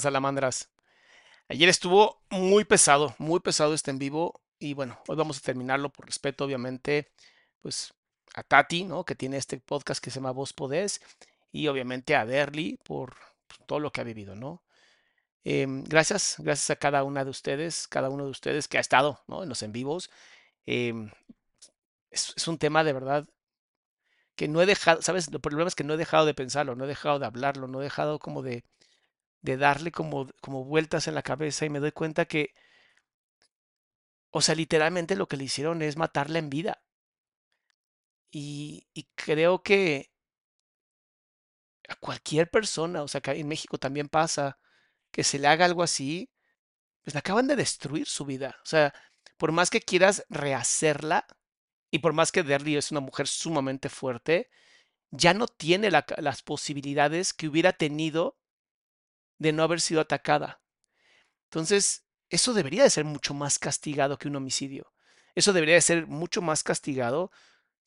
salamandras? Ayer estuvo muy pesado, muy pesado este en vivo. Y bueno, hoy vamos a terminarlo por respeto, obviamente, pues a Tati, ¿no? Que tiene este podcast que se llama Voz Podés. Y obviamente a Derly por todo lo que ha vivido, ¿no? Em, gracias, gracias a cada una de ustedes, cada uno de ustedes que ha estado, ¿no? En los en vivos. Em, es, es un tema de verdad que no he dejado, ¿sabes? El problema es que no he dejado de pensarlo, no he dejado de hablarlo, no he dejado como de de darle como, como vueltas en la cabeza y me doy cuenta que, o sea, literalmente lo que le hicieron es matarla en vida. Y, y creo que a cualquier persona, o sea, que en México también pasa, que se le haga algo así, pues le acaban de destruir su vida. O sea, por más que quieras rehacerla, y por más que Derry es una mujer sumamente fuerte, ya no tiene la, las posibilidades que hubiera tenido de no haber sido atacada. Entonces, eso debería de ser mucho más castigado que un homicidio. Eso debería de ser mucho más castigado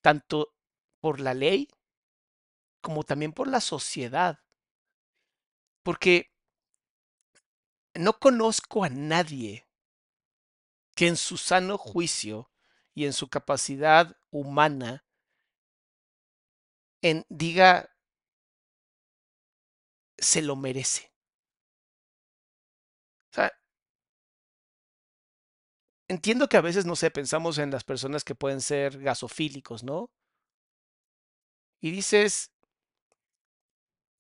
tanto por la ley como también por la sociedad. Porque no conozco a nadie que en su sano juicio y en su capacidad humana en, diga se lo merece. Entiendo que a veces, no sé, pensamos en las personas que pueden ser gasofílicos, ¿no? Y dices,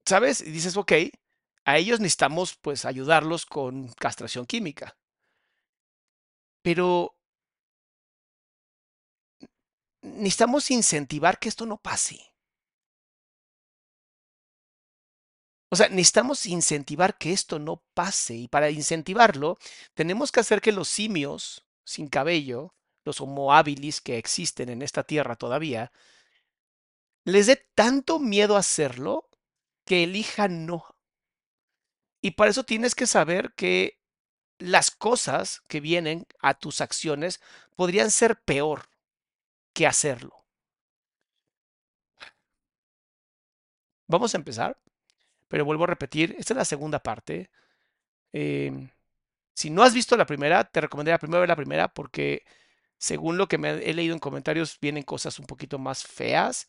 ¿sabes? Y dices, ok, a ellos necesitamos pues ayudarlos con castración química. Pero necesitamos incentivar que esto no pase. O sea, necesitamos incentivar que esto no pase y para incentivarlo tenemos que hacer que los simios sin cabello, los homo habilis que existen en esta tierra todavía, les dé tanto miedo hacerlo que elijan no. Y para eso tienes que saber que las cosas que vienen a tus acciones podrían ser peor que hacerlo. Vamos a empezar, pero vuelvo a repetir, esta es la segunda parte. Eh, Si no has visto la primera, te recomendaría primero ver la primera porque según lo que me he leído en comentarios vienen cosas un poquito más feas,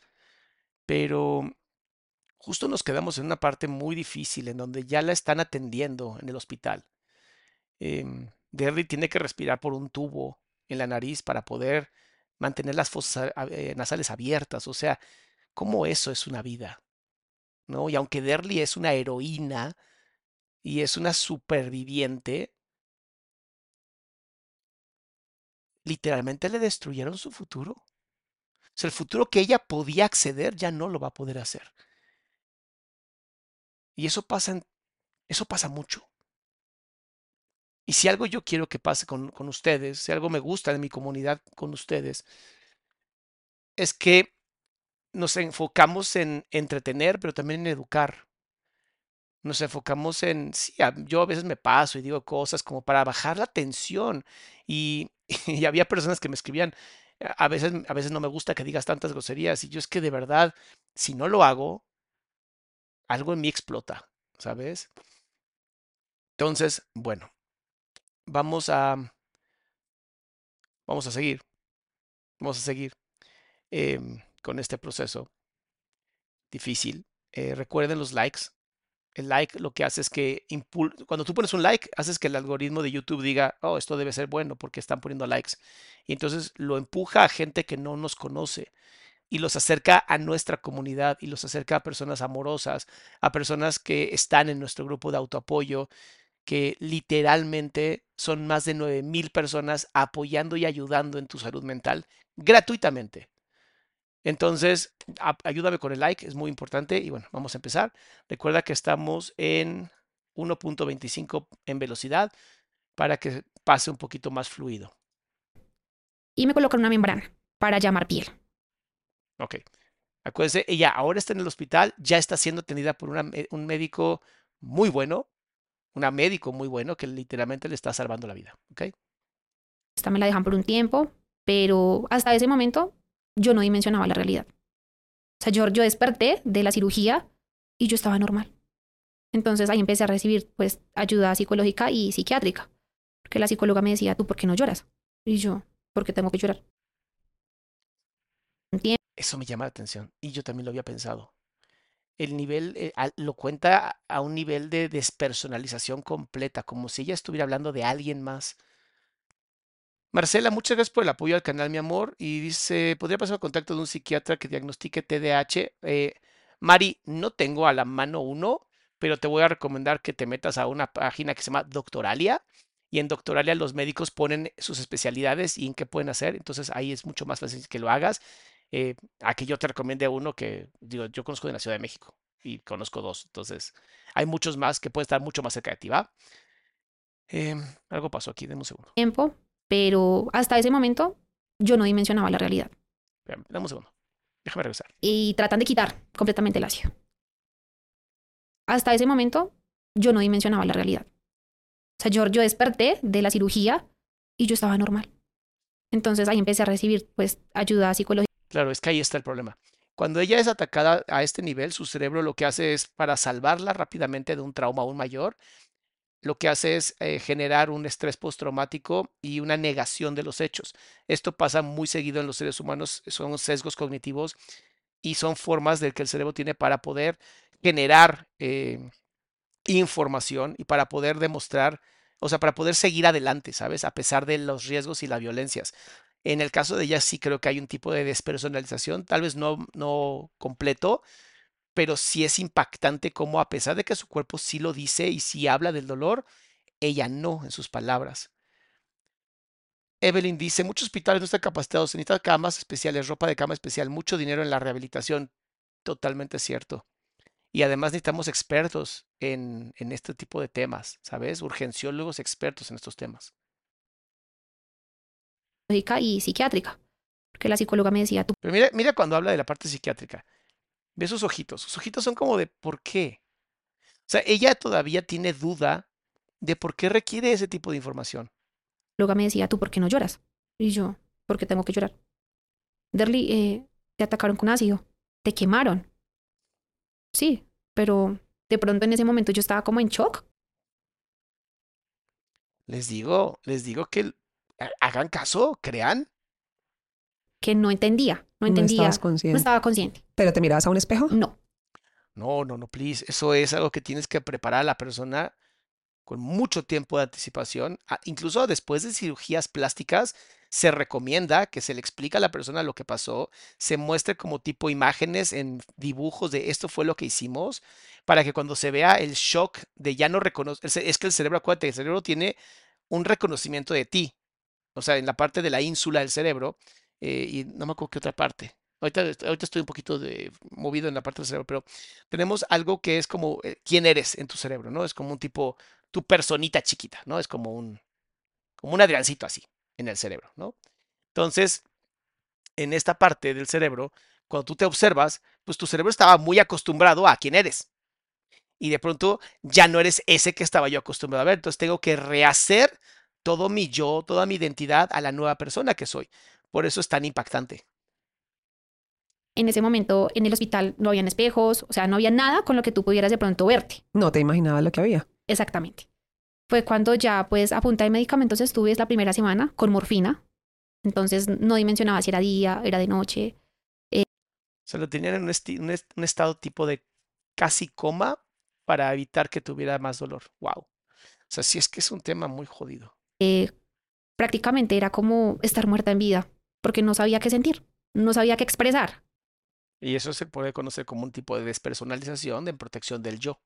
pero justo nos quedamos en una parte muy difícil en donde ya la están atendiendo en el hospital. Eh, tiene que respirar por un tubo en la nariz para poder mantener las fosas eh, nasales abiertas. O sea, ¿cómo eso es una vida? ¿No? Y aunque Derly es una heroína y es una superviviente, literalmente le destruyeron su futuro. O sea, el futuro que ella podía acceder ya no lo va a poder hacer. Y eso pasa, eso pasa mucho. Y si algo yo quiero que pase con, con ustedes, si algo me gusta de mi comunidad con ustedes, es que nos enfocamos en entretener, pero también en educar. Nos enfocamos en, sí, yo a veces me paso y digo cosas como para bajar la tensión. Y, y había personas que me escribían, a veces, a veces no me gusta que digas tantas groserías. Y yo es que de verdad, si no lo hago, algo en mí explota, ¿sabes? Entonces, bueno, vamos a, vamos a seguir, vamos a seguir em, con este proceso difícil. Eh, recuerden los likes. El like lo que hace es que cuando tú pones un like, haces que el algoritmo de YouTube diga, oh, esto debe ser bueno porque están poniendo likes. Y entonces lo empuja a gente que no nos conoce y los acerca a nuestra comunidad y los acerca a personas amorosas, a personas que están en nuestro grupo de autoapoyo, que literalmente son más de 9000 personas apoyando y ayudando en tu salud mental gratuitamente. Entonces, ayúdame con el like, es muy importante. Y bueno, vamos a empezar. Recuerda que estamos en 1.25 en velocidad para que pase un poquito más fluido. Y me colocan una membrana para llamar piel. Ok. Acuérdense, ella ahora está en el hospital, ya está siendo atendida por un médico muy bueno, un médico muy bueno que literalmente le está salvando la vida. ¿Ok? Esta me la dejan por un tiempo, pero hasta ese momento yo no dimensionaba la realidad. O sea, yo, yo desperté de la cirugía y yo estaba normal. Entonces ahí empecé a recibir pues ayuda psicológica y psiquiátrica. Porque la psicóloga me decía, ¿tú por qué no lloras? Y yo, ¿por qué tengo que llorar? Eso me llama la atención y yo también lo había pensado. El nivel eh, lo cuenta a un nivel de despersonalización completa, como si ella estuviera hablando de alguien más. Marcela, muchas gracias por el apoyo al canal, mi amor. Y dice, ¿podría pasar el contacto de un psiquiatra que diagnostique TDAH? Eh, Mari, no tengo a la mano uno, pero te voy a recomendar que te metas a una página que se llama Doctoralia. Y en Doctoralia los médicos ponen sus especialidades y en qué pueden hacer. Entonces ahí es mucho más fácil que lo hagas. Eh, a que yo te recomiende uno que, digo, yo conozco de la Ciudad de México y conozco dos. Entonces, hay muchos más que pueden estar mucho más cerca de ti, ¿va? Em, algo pasó aquí, dame un segundo. Tiempo, pero hasta ese momento yo no dimensionaba la realidad. dame un segundo. Déjame regresar. Y tratan de quitar completamente el ácido. Hasta ese momento yo no dimensionaba la realidad. O sea, yo, yo desperté de la cirugía y yo estaba normal. Entonces ahí empecé a recibir pues ayuda psicológica Claro, es que ahí está el problema. Cuando ella es atacada a este nivel, su cerebro lo que hace es, para salvarla rápidamente de un trauma aún mayor, lo que hace es eh, generar un estrés postraumático y una negación de los hechos. Esto pasa muy seguido en los seres humanos, son sesgos cognitivos y son formas del que el cerebro tiene para poder generar eh, información y para poder demostrar, o sea, para poder seguir adelante, ¿sabes? A pesar de los riesgos y las violencias. En el caso de ella sí creo que hay un tipo de despersonalización, tal vez no, no completo, pero sí es impactante como a pesar de que su cuerpo sí lo dice y sí habla del dolor, ella no en sus palabras. Evelyn dice, muchos hospitales no están capacitados, se necesitan camas especiales, ropa de cama especial, mucho dinero en la rehabilitación. Totalmente cierto. Y además necesitamos expertos en, en este tipo de temas, ¿sabes? Urgenciólogos expertos en estos temas y psiquiátrica. Porque la psicóloga me decía, tú. Pero mira, mira cuando habla de la parte psiquiátrica. Ve sus ojitos. Sus ojitos son como de ¿por qué? O sea, ella todavía tiene duda de por qué requiere ese tipo de información. Psicóloga me decía, ¿tú por qué no lloras? Y yo, ¿por qué tengo que llorar? Derly, eh, te atacaron con ácido. Te quemaron. Sí, pero de pronto en ese momento yo estaba como en shock. Les digo, les digo que hagan caso, crean. Que no entendía, no entendía. No estabas consciente. No estaba consciente. ¿Pero te mirabas a un espejo? No. No, no, no, please. Eso es algo que tienes que preparar a la persona con mucho tiempo de anticipación. Ah, incluso después de cirugías plásticas, se recomienda que se le explique a la persona lo que pasó, se muestre como tipo imágenes en dibujos de esto fue lo que hicimos, para que cuando se vea el shock de ya no reconocer, es que el cerebro, acuérdate, el cerebro tiene un reconocimiento de ti, o sea, en la parte de la ínsula del cerebro, eh, y no me acuerdo qué otra parte. Ahorita, estoy un poquito de, movido en la parte del cerebro, pero tenemos algo que es como eh, quién eres en tu cerebro, ¿no? Es como un tipo, tu personita chiquita, ¿no? Es como un, como un Adriancito así en el cerebro, ¿no? Entonces, en esta parte del cerebro, cuando tú te observas, pues tu cerebro estaba muy acostumbrado a quién eres. Y de pronto ya no eres ese que estaba yo acostumbrado a ver. Entonces tengo que rehacer todo mi yo, toda mi identidad a la nueva persona que soy. Por eso es tan impactante. En ese momento en el hospital no habían espejos, o sea, no había nada con lo que tú pudieras de pronto verte. No te imaginabas lo que había. Exactamente fue cuando ya pues a punta de medicamentos estuve la primera semana con morfina. Entonces no dimensionaba si era día, era de noche. Eh, Se lo tenían en un, un, estado tipo de casi coma para evitar que tuviera más dolor. Wow. O sea, sí es que es un tema muy jodido. Eh, prácticamente era como estar muerta en vida, porque no sabía qué sentir, no sabía qué expresar. Y eso se puede conocer como un tipo de despersonalización de protección del yo.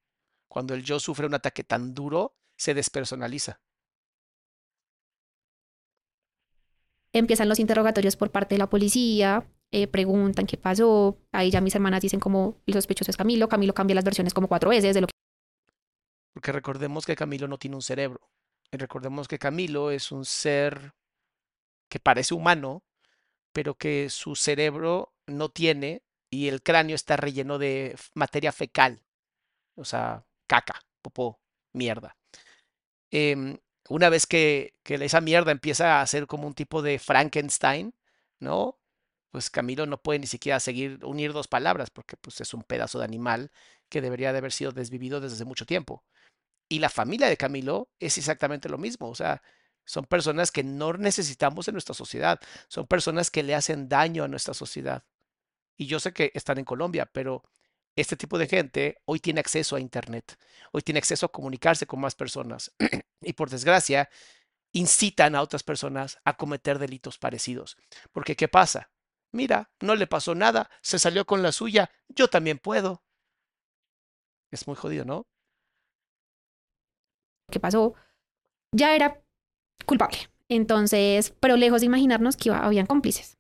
Cuando el yo sufre un ataque tan duro se despersonaliza. Empiezan los interrogatorios por parte de la policía, eh, preguntan qué pasó, ahí ya mis hermanas dicen como el sospechoso es Camilo, Camilo cambia las versiones como cuatro veces de lo que... Porque recordemos que Camilo no tiene un cerebro, y recordemos que Camilo es un ser que parece humano, pero que su cerebro no tiene y el cráneo está relleno de materia fecal, o sea, caca, popó, mierda. Em, una vez que, esa mierda empieza a ser como un tipo de Frankenstein, ¿no? Pues Camilo no puede ni siquiera seguir unir dos palabras porque pues, es un pedazo de animal que debería de haber sido desvivido desde hace mucho tiempo. Y la familia de Camilo es exactamente lo mismo, o sea, son personas que no necesitamos en nuestra sociedad, son personas que le hacen daño a nuestra sociedad. Y yo sé que están en Colombia, pero este tipo de gente hoy tiene acceso a Internet, hoy tiene acceso a comunicarse con más personas y por desgracia incitan a otras personas a cometer delitos parecidos. Porque ¿qué pasa? Mira, no le pasó nada, se salió con la suya, yo también puedo. Es muy jodido, ¿no? ¿Qué pasó? Ya era culpable. Entonces, pero lejos de imaginarnos que habían cómplices.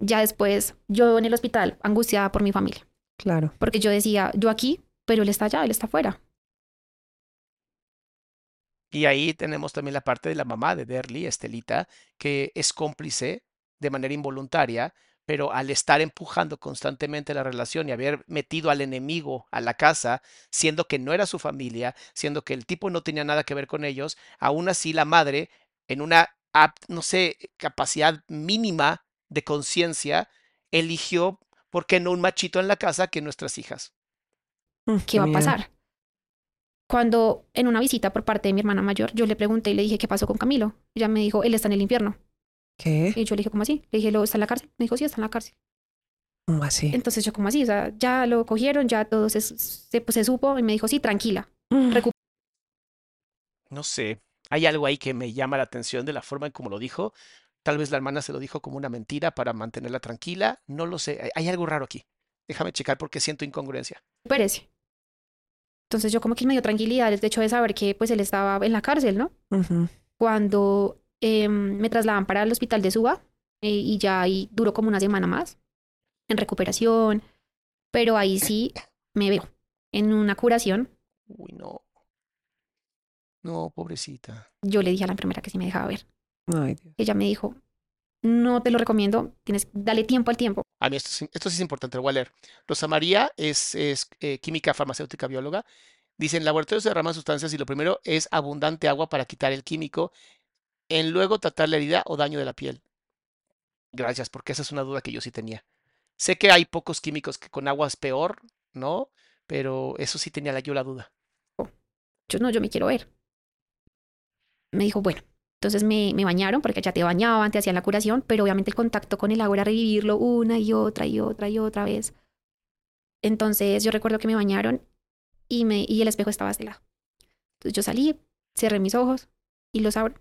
Ya después, yo en el hospital, angustiada por mi familia. Claro. Porque yo decía, yo aquí, pero él está allá, él está afuera. Y ahí tenemos también la parte de la mamá de Derly, Estelita, que es cómplice de manera involuntaria, pero al estar empujando constantemente la relación y haber metido al enemigo a la casa, siendo que no era su familia, siendo que el tipo no tenía nada que ver con ellos, aún así la madre, en una, no sé, capacidad mínima de conciencia, eligió ¿por qué no un machito en la casa que nuestras hijas? Mm, ¿Qué va a pasar? Cuando en una visita por parte de mi hermana mayor, yo le pregunté y le dije, ¿qué pasó con Camilo? Ella me dijo, él está en el infierno. ¿Qué? Y yo le dije, ¿cómo así? Le dije, ¿lo está en la cárcel? Me dijo, sí, está en la cárcel. ¿Cómo así? Entonces yo, ¿cómo así? O sea, ya lo cogieron, ya todo se, se, pues, se supo y me dijo, sí, tranquila. Mm. No sé, hay algo ahí que me llama la atención de la forma en cómo lo dijo. Tal vez la hermana se lo dijo como una mentira para mantenerla tranquila. No lo sé. Hay algo raro aquí. Déjame checar porque siento incongruencia. Parece. Entonces yo como que me dio tranquilidad el hecho de saber que pues él estaba en la cárcel, ¿no? Cuando em, me trasladan para el hospital de Suba eh, y ya ahí duró como una semana más en recuperación, pero ahí sí me veo en una curación. Uy, no. No, pobrecita. Yo le dije a la enfermera que sí me dejaba ver. Ella me dijo, no te lo recomiendo, tienes, dale tiempo al tiempo. A mí esto, sí es importante, lo voy a leer. Rosa María es, es eh, química farmacéutica bióloga. Dice, en laboratorios se derraman sustancias y lo primero es abundante agua para quitar el químico, en luego tratar la herida o daño de la piel. Gracias, porque esa es una duda que yo sí tenía. Sé que hay pocos químicos que con agua es peor, ¿no? Pero eso sí tenía yo la duda. Yo no, yo me quiero ver. me dijo, bueno, entonces me, me bañaron porque ya te bañaban, te hacían la curación, pero obviamente el contacto con el agua era revivirlo una y otra y otra y otra vez. Entonces yo recuerdo que me bañaron y, me, y el espejo estaba a este lado. Entonces yo salí, cerré mis ojos y los abro.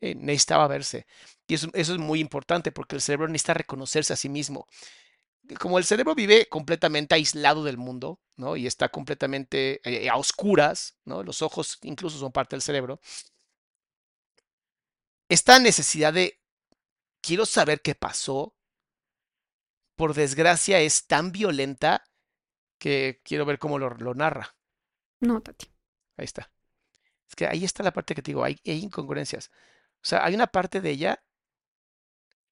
Eh, necesitaba verse. Y eso, eso es muy importante porque el cerebro necesita reconocerse a sí mismo. Como el cerebro vive completamente aislado del mundo, ¿no? Y está completamente eh, a oscuras, ¿no? Los ojos incluso son parte del cerebro. Esta necesidad de quiero saber qué pasó, por desgracia es tan violenta que quiero ver cómo lo, lo narra. No, Tati. Ahí está. Es que ahí está la parte que te digo, hay, hay incongruencias. O sea, hay una parte de ella,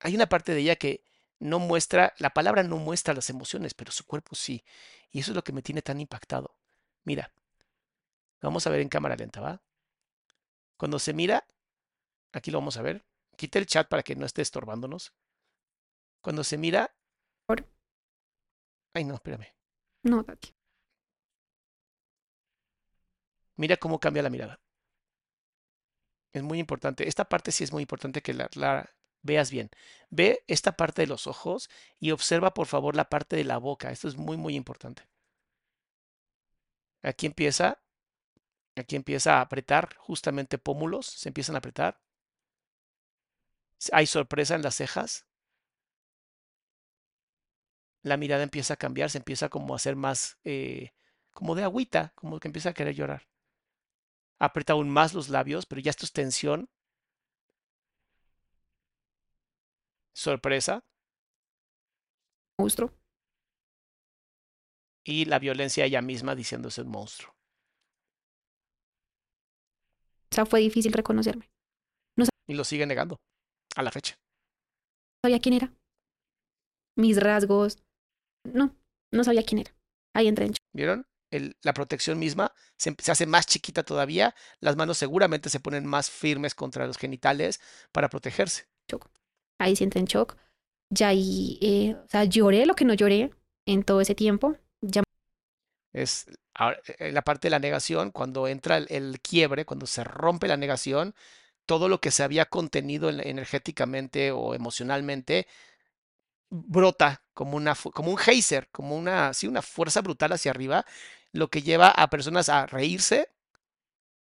hay una parte de ella que no muestra, la palabra no muestra las emociones, pero su cuerpo sí. Y eso es lo que me tiene tan impactado. Mira, vamos a ver en cámara lenta, ¿va? Cuando se mira, aquí lo vamos a ver. Quita el chat para que no esté estorbándonos. Cuando se mira. Por- Ay, no, espérame. No, Tati. Mira cómo cambia la mirada. Es muy importante. Esta parte sí es muy importante que la, veas bien. Ve esta parte de los ojos y observa por favor la parte de la boca. Esto es muy, muy importante. Aquí empieza, aquí empieza a apretar justamente pómulos, se empiezan a apretar. Hay sorpresa en las cejas. La mirada empieza a cambiar, se empieza como a hacer más, eh, como de agüita, como que empieza a querer llorar aprieta aún más los labios, pero ya esto es tensión. Sorpresa Monstruo. y la violencia ella misma diciéndose un monstruo. O sea, fue difícil reconocerme. Y lo sigue negando a la fecha. No sabía quién era. Mis rasgos. No, no sabía quién era. Ahí entré en. ¿Vieron? El- la protección misma se, se hace más chiquita todavía. Las manos seguramente se ponen más firmes contra los genitales para protegerse. Ahí sí entré en shock. Ya ahí, eh, o sea, lloré lo que no lloré en todo ese tiempo. Ya Es ahora, en la parte de la negación, cuando entra el, el quiebre, cuando se rompe la negación, todo lo que se había contenido en- energéticamente o emocionalmente brota como una como un geyser, como una sí, una fuerza brutal hacia arriba, lo que lleva a personas a reírse,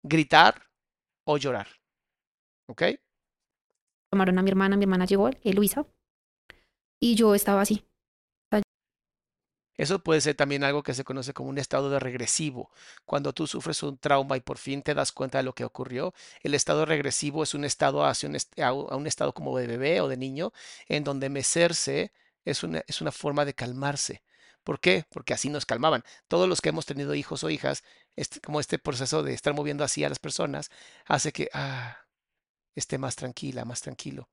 gritar o llorar. ¿Ok? tomaron a mi hermana, mi hermana llegó, Luisa, y yo estaba así. Eso puede ser también algo que se conoce como un estado de regresivo. Cuando tú sufres un trauma y por fin te das cuenta de lo que ocurrió, el estado regresivo es un estado hacia un, a un estado como de bebé o de niño, en donde mecerse es una, es una forma de calmarse. ¿Por qué? Porque así nos calmaban. Todos los que hemos tenido hijos o hijas, este, como este proceso de estar moviendo así a las personas, hace que ah, esté más tranquila, más tranquilo.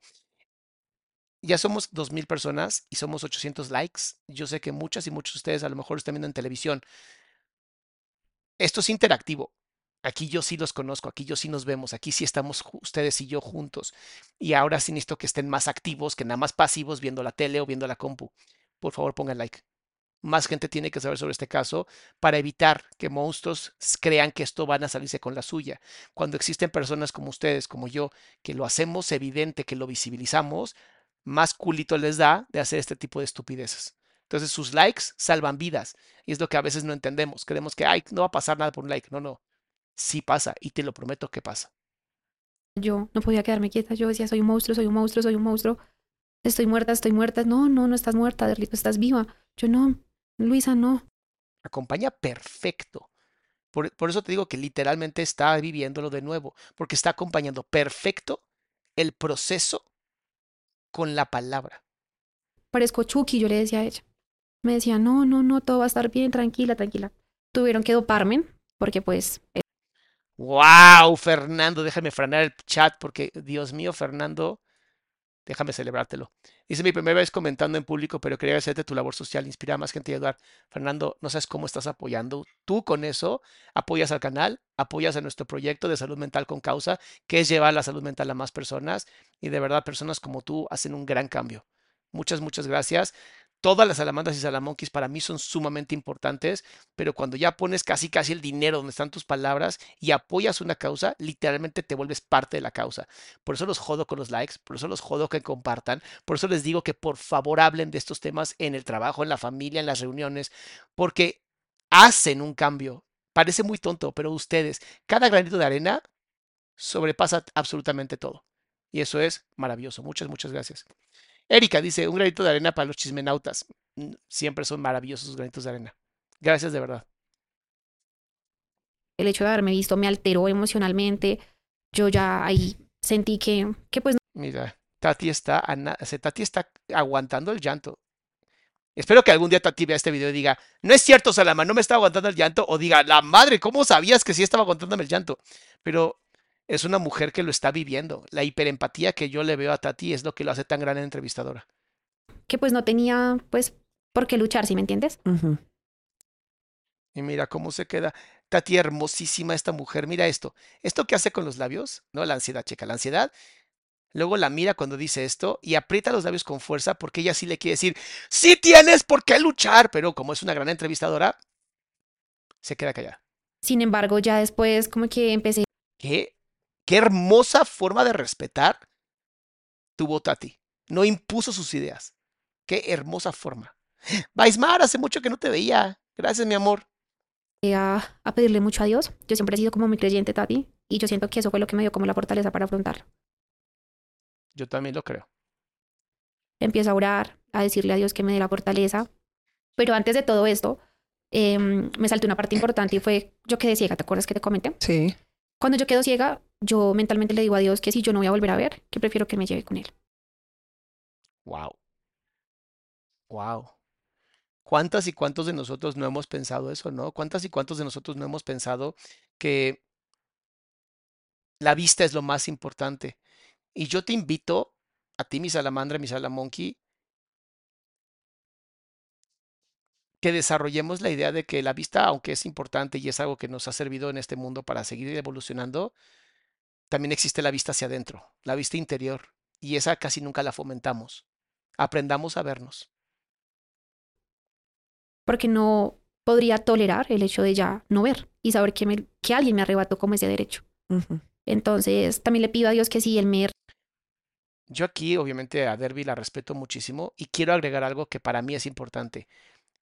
Ya somos 2.000 personas y somos 800 likes. Yo sé que muchas y muchos de ustedes a lo mejor están viendo en televisión. Esto es interactivo. Aquí yo sí los conozco, aquí yo sí nos vemos, aquí sí estamos ustedes y yo juntos. Y ahora sí necesito que estén más activos que nada más pasivos viendo la tele o viendo la compu. Por favor, pongan like. Más gente tiene que saber sobre este caso para evitar que monstruos crean que esto van a salirse con la suya. Cuando existen personas como ustedes, como yo, que lo hacemos evidente, que lo visibilizamos, más culito les da de hacer este tipo de estupideces. Entonces sus likes salvan vidas. Y es lo que a veces no entendemos. Creemos que, ay, no va a pasar nada por un like. No, no. Sí pasa. Y te lo prometo que pasa. Yo no podía quedarme quieta. Yo decía, soy un monstruo, soy un monstruo, soy un monstruo. Estoy muerta, estoy muerta. No, no, no estás muerta, Derlito, estás viva. Yo no, Luisa, no. Acompaña perfecto. Por, por eso te digo que literalmente está viviéndolo de nuevo. Porque está acompañando perfecto el proceso con la palabra. Parezco Chucky, yo le decía a ella. Me decía, no, no, no, todo va a estar bien, tranquila, tranquila. Tuvieron que doparme, porque pues eh, ¡Wow! Fernando, déjame frenar el chat porque, Dios mío, Fernando, déjame celebrártelo. Dice mi primera vez comentando en público, pero quería agradecerte tu labor social, inspirar a más gente y ayudar. Fernando, no sabes cómo estás apoyando. Tú con eso apoyas al canal, apoyas a nuestro proyecto de salud mental con causa, que es llevar la salud mental a más personas. Y de verdad, personas como tú hacen un gran cambio. Muchas, muchas gracias. Todas las salamandras y salamonquis para mí son sumamente importantes, pero cuando ya pones casi casi el dinero donde están tus palabras y apoyas una causa, literalmente te vuelves parte de la causa. Por eso los jodo con los likes, por eso los jodo que compartan, por eso les digo que por favor hablen de estos temas en el trabajo, en la familia, en las reuniones, porque hacen un cambio. Parece muy tonto, pero ustedes, cada granito de arena sobrepasa absolutamente todo. Y eso es maravilloso. Muchas, muchas gracias. Erika dice, un granito de arena para los chismenautas. Mm, Siempre son maravillosos los granitos de arena. Gracias de verdad. El hecho de haberme visto me alteró emocionalmente. Yo ya ahí sentí que, que pues Mira, Tati está, Tati está aguantando el llanto. Espero que algún día Tati vea este video y diga, no es cierto, Salama, no me estaba aguantando el llanto. O diga, la madre, ¿cómo sabías que sí estaba aguantándome el llanto? Pero es una mujer que lo está viviendo. La hiperempatía que yo le veo a Tati es lo que lo hace tan gran entrevistadora. que pues no tenía pues por qué luchar, ¿sí me entiendes? Y mira cómo se queda. Tati, hermosísima esta mujer. Mira esto. Esto que hace con los labios, ¿no? La ansiedad, checa. La ansiedad. Luego la mira cuando dice esto y aprieta los labios con fuerza porque ella sí le quiere decir, sí tienes por qué luchar, pero como es una gran entrevistadora, se queda callada. Sin embargo, ya después como que empecé Qué, qué hermosa forma de respetar tuvo Tati. No impuso sus ideas. Qué hermosa forma. Baismar, hace mucho que no te veía. Gracias, mi amor. a, a pedirle mucho a Dios. Yo siempre he sido como muy creyente, Tati, y yo siento que eso fue lo que me dio como la fortaleza para afrontarlo. Yo también lo creo. Empiezo a orar, a decirle a Dios que me dé la fortaleza. Pero antes de todo esto, em, me saltó una parte importante y fue, yo quedé ciega, ¿te acuerdas que te comenté? Sí. Cuando yo quedo ciega, yo mentalmente le digo a Dios que si yo no voy a volver a ver, que prefiero que me lleve con él. Wow. Wow. ¿Cuántas y cuántos de nosotros no hemos pensado eso, no? ¿Cuántas y cuántos de nosotros no hemos pensado que la vista es lo más importante? Y yo te invito, a ti, mi salamandra, mi salamonkey, que desarrollemos la idea de que la vista, aunque es importante y es algo que nos ha servido en este mundo para seguir evolucionando, también existe la vista hacia adentro, la vista interior, y esa casi nunca la fomentamos. Aprendamos a vernos. Porque no podría tolerar el hecho de ya no ver y saber que, me- que alguien me arrebató como ese derecho. Entonces, también le pido a Dios que si Él me Yo aquí, obviamente, a Derby la respeto muchísimo y quiero agregar algo que para mí es importante.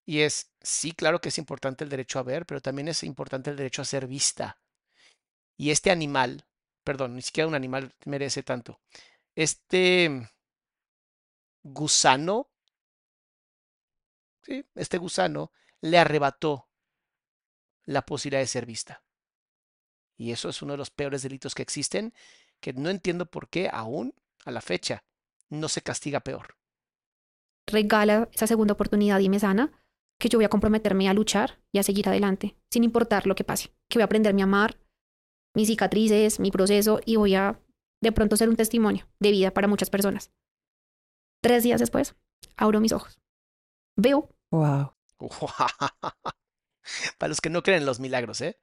Y es, sí, claro que es importante el derecho a ver, pero también es importante el derecho a ser vista. Y este animal, perdón, ni siquiera un animal merece tanto. Este gusano, sí, este gusano le arrebató la posibilidad de ser vista. Y eso es uno de los peores delitos que existen, que no entiendo por qué aún a la fecha no se castiga peor. regala esa segunda oportunidad y me sana, que yo voy a comprometerme a luchar y a seguir adelante, sin importar lo que pase, que voy a aprenderme a amar, mis cicatrices, mi proceso y voy a de pronto ser un testimonio de vida para muchas personas. Tres días después, abro mis ojos. Veo Wow. Para los que no creen en los milagros, ¿eh?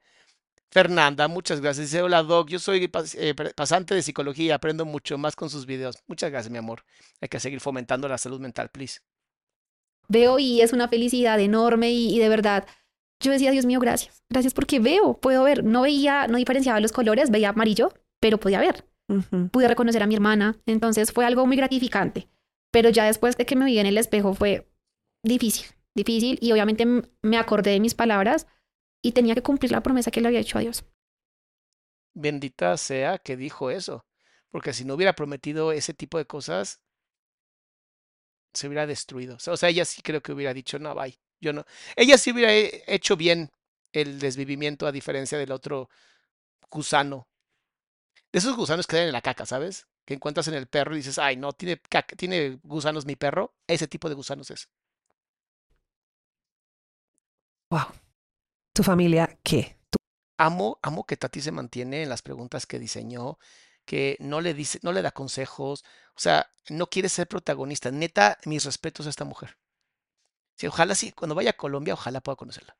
Fernanda, muchas gracias. Dice, hola Doc, yo soy pas- eh, pasante de psicología y aprendo mucho más con sus videos. Muchas gracias, mi amor. Hay que seguir fomentando la salud mental, please. Veo y es una felicidad enorme y, y de verdad yo decía, Dios mío, gracias, gracias porque veo, puedo ver, no veía, no diferenciaba los colores, veía amarillo, pero podía ver, pude reconocer a mi hermana, entonces fue algo muy gratificante, pero ya después de que me vi en el espejo fue difícil, difícil y obviamente me acordé de mis palabras y tenía que cumplir la promesa que le había hecho a Dios. Bendita sea que dijo eso, porque si no hubiera prometido ese tipo de cosas, se hubiera destruido. O sea, ella sí creo que hubiera dicho, no, bye, yo no. Ella sí hubiera he- hecho bien el desvivimiento a diferencia del otro gusano. De esos gusanos que dan en la caca, ¿sabes? Que encuentras en el perro y dices, ay, no, tiene, caca- tiene gusanos mi perro. Ese tipo de gusanos es. Wow. ¿Tu familia qué? ¿Tu- Amo, amo que Tati se mantiene en las preguntas que diseñó, que no le dice, no le da consejos, o sea, no quiere ser protagonista. Neta, mis respetos a esta mujer. Sí, ojalá sí, cuando vaya a Colombia, ojalá pueda conocerla.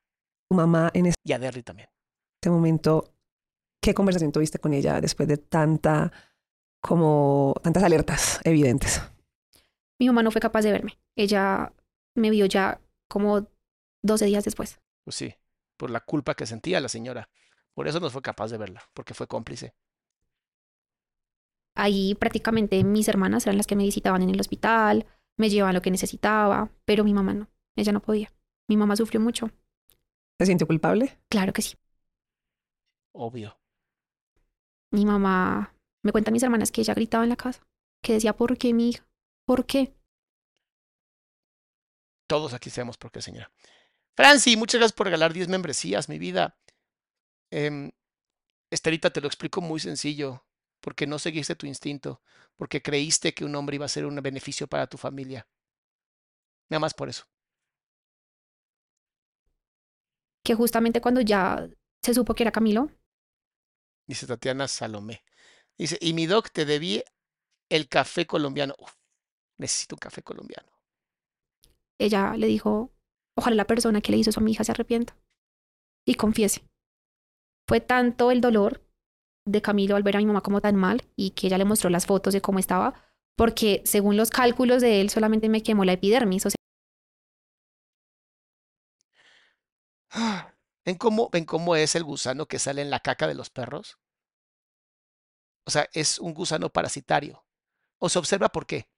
tu mamá en Y a Derry también. este momento? ¿Qué conversación tuviste con ella después de tanta, como tantas alertas evidentes? Mi mamá no fue capaz de verme, ella me vio ya como 12 días después. Pues sí, por la culpa que sentía la señora. Por eso no fue capaz de verla, porque fue cómplice. Ahí prácticamente mis hermanas eran las que me visitaban en el hospital, me llevaban lo que necesitaba, pero mi mamá no, ella no podía. Mi mamá sufrió mucho. ¿Se sintió culpable? Claro que sí. Obvio. Mi mamá, me cuentan mis hermanas que ella gritaba en la casa, que decía, ¿por qué mi hija? ¿Por qué? Todos aquí sabemos por qué, señora. Franci, muchas gracias por regalar 10 membresías, mi vida. Eh, Estelita, te lo explico muy sencillo, porque no seguiste tu instinto, porque creíste que un hombre iba a ser un beneficio para tu familia. Nada más por eso. Que justamente cuando ya se supo que era Camilo, Dice Tatiana Salomé. Dice, y mi doc te debí el café colombiano. Uf, necesito un café colombiano. ella le dijo, ojalá la persona que le hizo eso a mi hija se arrepienta y confiese. Fue tanto el dolor de Camilo al ver a mi mamá como tan mal y que ella le mostró las fotos de cómo estaba, porque según los cálculos de él solamente me quemó la epidermis, o sea, ¿Ven cómo, ¿Ven cómo es el gusano que sale en la caca de los perros? O sea, es un gusano parasitario. O se observa por qué.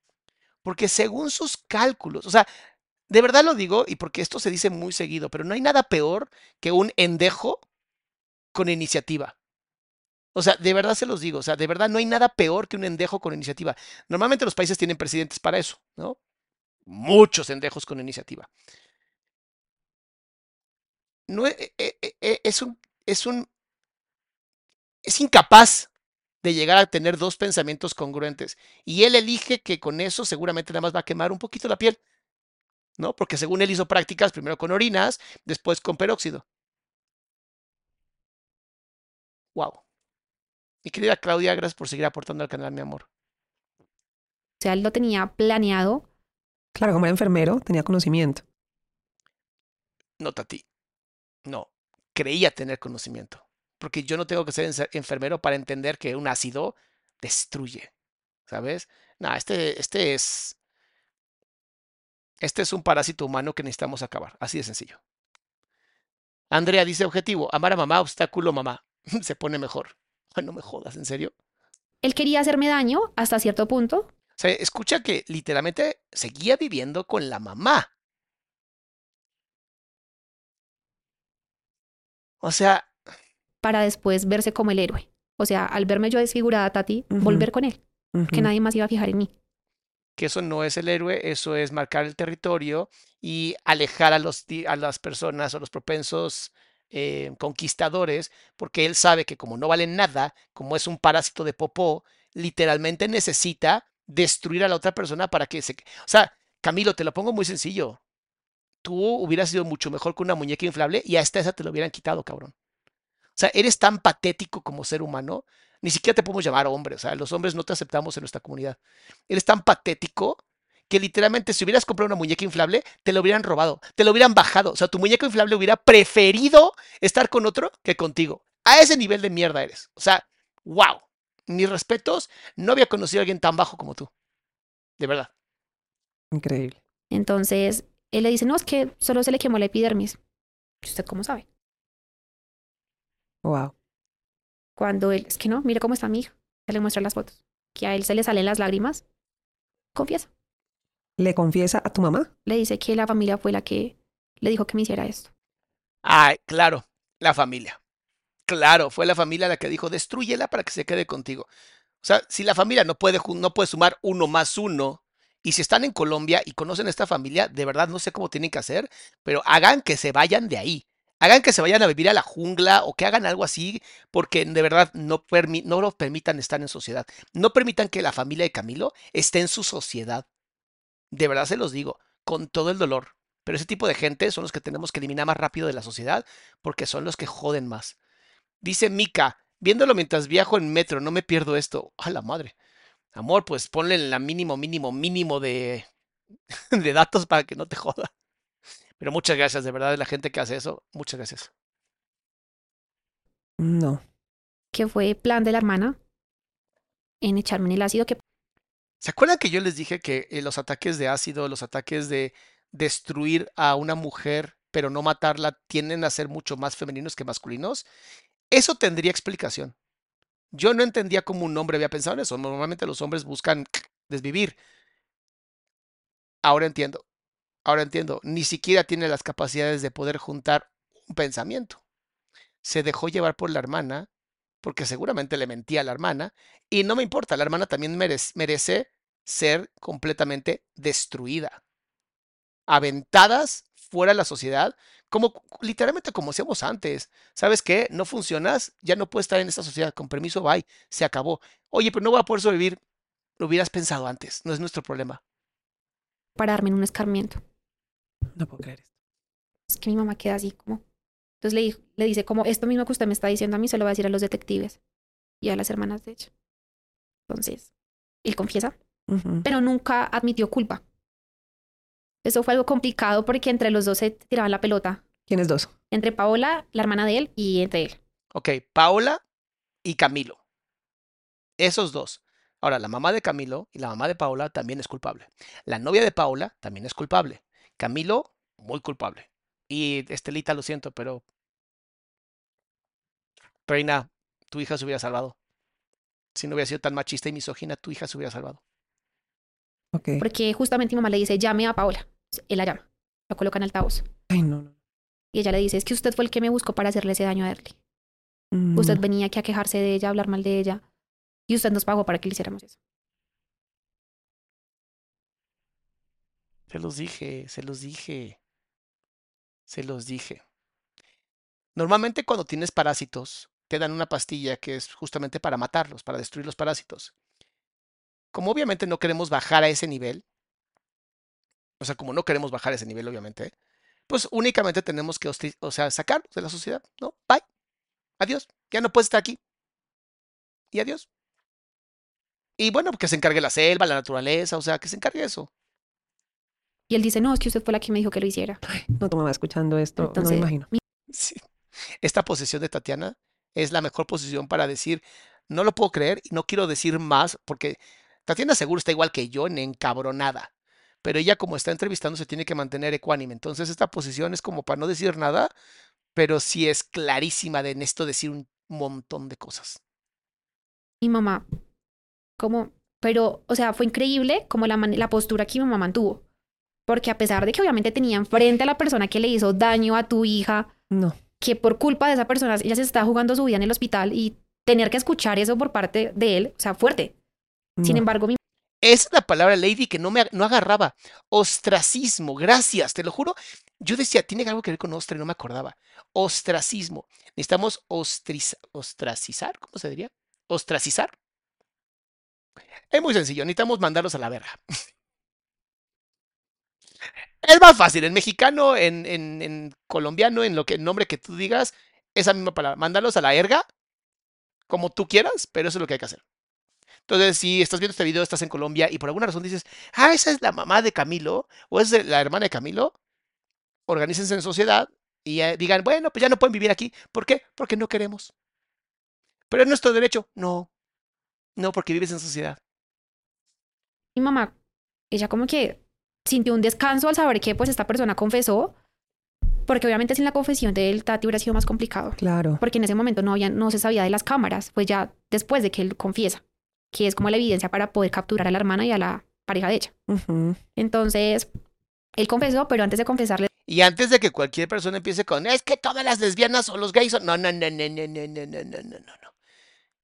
Porque según sus cálculos, o sea, de verdad lo digo y porque esto se dice muy seguido, pero no hay nada peor que un endejo con iniciativa. O sea, de verdad se los digo, o sea, de verdad no hay nada peor que un endejo con iniciativa. Normalmente los países tienen presidentes para eso, ¿no? Muchos endejos con iniciativa. No e- e- e- es un es un es incapaz de llegar a tener dos pensamientos congruentes y él elige que con eso seguramente nada más va a quemar un poquito la piel. ¿No? Porque según él hizo prácticas primero con orinas, después con peróxido. Wow. Mi querida Claudia, gracias por seguir aportando al canal, mi amor. o sea, él lo tenía planeado. Claro, como era enfermero, tenía conocimiento. No, Tati. No. Creía tener conocimiento. Porque yo no tengo que ser enfermero para entender que un ácido destruye. ¿Sabes? No, este, este es. Este es un parásito humano que necesitamos acabar. Así de sencillo. Andrea dice objetivo, amar a mamá, obstáculo mamá. Se pone mejor. No me jodas, ¿en serio? Él quería hacerme daño hasta cierto punto, O sea, escucha que literalmente seguía viviendo con la mamá. O sea, para después verse como el héroe. O sea, al verme yo desfigurada, Tati, volver con él, que nadie más iba a fijar en mí. que eso no es el héroe, eso es marcar el territorio y alejar a, los, a las personas o los propensos eh, conquistadores, porque él sabe que como no valen nada, como es un parásito de popó, literalmente necesita destruir a la otra persona para que se... O sea, Camilo, te lo pongo muy sencillo. Tú hubieras sido mucho mejor que una muñeca inflable y hasta esa te lo hubieran quitado, cabrón. O sea, eres tan patético como ser humano, ni siquiera te podemos llamar hombre, o sea, los hombres no te aceptamos en nuestra comunidad. Eres tan patético que literalmente si hubieras comprado una muñeca inflable, te lo hubieran robado, te lo hubieran bajado. O sea, tu muñeca inflable hubiera preferido estar con otro que contigo. A ese nivel de mierda eres. O sea, wow. Mis respetos, no había conocido a alguien tan bajo como tú. De verdad. Increíble. Entonces, él le dice, no, es que solo se le quemó la epidermis. ¿Y ¿Usted cómo sabe? Wow. Cuando él, es que no, mire cómo está mi hija. Se le muestra las fotos. Que a él se le salen las lágrimas. Confiesa. ¿Le confiesa a tu mamá? Le dice que la familia fue la que le dijo que me hiciera esto. Ay, claro, la familia. Claro, fue la familia la que dijo, destrúyela para que se quede contigo. O sea, si la familia no puede, no puede sumar uno más uno, y si están en Colombia y conocen a esta familia, de verdad no sé cómo tienen que hacer, pero hagan que se vayan de ahí. Hagan que se vayan a vivir a la jungla o que hagan algo así, porque de verdad no, permi- no lo permitan estar en sociedad. No permitan que la familia de Camilo esté en su sociedad. De verdad se los digo, con todo el dolor. Pero ese tipo de gente son los que tenemos que eliminar más rápido de la sociedad porque son los que joden más. Dice Mika, viéndolo mientras viajo en metro, no me pierdo esto. A la madre. Amor, pues ponle la mínimo, mínimo, mínimo de, de datos para que no te joda. Pero muchas gracias, de verdad, la gente que hace eso. Muchas gracias. No. Que fue plan de la hermana en echarme en el ácido que ¿Se acuerdan que yo les dije que eh, los ataques de ácido, los ataques de, destruir a una mujer, pero no matarla, tienden a ser mucho más femeninos que masculinos, eso tendría explicación. Yo no entendía cómo un hombre había pensado en eso. Normalmente los hombres buscan desvivir. Ahora entiendo. Ahora entiendo. Ni siquiera tiene las capacidades de poder juntar un pensamiento. Se dejó llevar por la hermana, porque seguramente le mentía a la hermana, y no me importa, la hermana también merece, merece ser completamente destruida. Aventadas fuera de la sociedad, como literalmente como hacíamos antes. ¿Sabes qué? No funcionas, ya no puedes estar en esta sociedad. Con permiso, bye. Se acabó. Oye, pero no voy a poder sobrevivir. Lo hubieras pensado antes, no es nuestro problema. Para darme en un escarmiento. No puedo creer esto. Es que mi mamá queda así como. Entonces le, di- le dice como, esto mismo que usted me está diciendo a mí se lo va a decir a los detectives y a las hermanas de ella. Entonces, él confiesa, pero nunca admitió culpa. Eso fue algo complicado porque entre los dos se tiraban la pelota. ¿Quiénes dos? Entre Paola, la hermana de él, y entre él. Ok, Paola y Camilo. Esos dos. Ahora, la mamá de Camilo y la mamá de Paola también es culpable. La novia de Paola también es culpable. Camilo, muy culpable. Y Estelita, lo siento, pero... Reina, tu hija se hubiera salvado. Si no hubiera sido tan machista y misógina, tu hija se hubiera salvado. Porque justamente mi mamá le dice, llame a Paola. Él la llama. La coloca en altavoz. Ay, no, no. Y ella le dice, es que usted fue el que me buscó para hacerle ese daño a Erly. Mm, Usted venía aquí a quejarse de ella, a hablar mal de ella. Y usted nos pagó para que le hiciéramos eso. Se los dije, se los dije. Se los dije. Normalmente cuando tienes parásitos, te dan una pastilla que es justamente para matarlos, para destruir los parásitos. Como obviamente no queremos bajar a ese nivel, o sea, como no queremos bajar a ese nivel, obviamente, pues únicamente tenemos que, o sea, sacarlos de la sociedad, ¿no? Bye. Adiós. Ya no puedes estar aquí. Y adiós. Y bueno, que se encargue la selva, la naturaleza, o sea, que se encargue eso. Y él dice, no, es que usted fue la que me dijo que lo hiciera. No, tu mamá escuchando esto, no me imagino. mi- Sí. Esta posición de Tatiana es la mejor posición para decir, no lo puedo creer y no quiero decir más porque Tatiana seguro está igual que yo en encabronada, pero ella como está entrevistando se tiene que mantener ecuánime. Entonces esta posición es como para no decir nada, pero sí es clarísima de en esto decir un montón de cosas. mi mamá, como, pero, o sea, fue increíble como la, la postura que mi mamá mantuvo. Porque a pesar de que obviamente tenía enfrente a la persona que le hizo daño a tu hija, No. Que por culpa de esa persona ella se está jugando su vida en el hospital y tener que escuchar eso por parte de él, o sea, fuerte. Sin embargo, mi Esa es la palabra, Lady, que no me ag- no agarraba. Ostracismo, gracias, te lo juro. Yo decía, tiene algo que ver con ostra y no me acordaba. Ostracismo. Necesitamos ostriz- ostracizar, ¿cómo se diría? Ostracizar. Es muy sencillo, necesitamos mandarlos a la verga. Es más fácil, en mexicano, en, en, en colombiano, en lo que nombre que tú digas, esa misma palabra. Mandarlos a la erga, como tú quieras, pero eso es lo que hay que hacer. Entonces, si estás viendo este video, estás en Colombia y por alguna razón dices, ah, esa es la mamá de Camilo o es la hermana de Camilo, organícense en sociedad y digan, bueno, pues ya no pueden vivir aquí. ¿Por qué? Porque no queremos. Pero es nuestro derecho. No, no, porque vives en sociedad. mi mamá, ella como que sintió un descanso al saber que pues esta persona confesó, porque obviamente sin la confesión de él, Tati hubiera sido más complicado. Claro. porque en ese momento no, había, no se sabía de las cámaras, pues ya después de que él confiesa, que es como la evidencia para poder capturar a la hermana y a la pareja de ella. Entonces, él confesó, pero antes de confesarle, Y antes de que cualquier persona empiece con, es que todas las lesbianas o los gays son... No, no, no, no, no, no, no, no, no, no, no.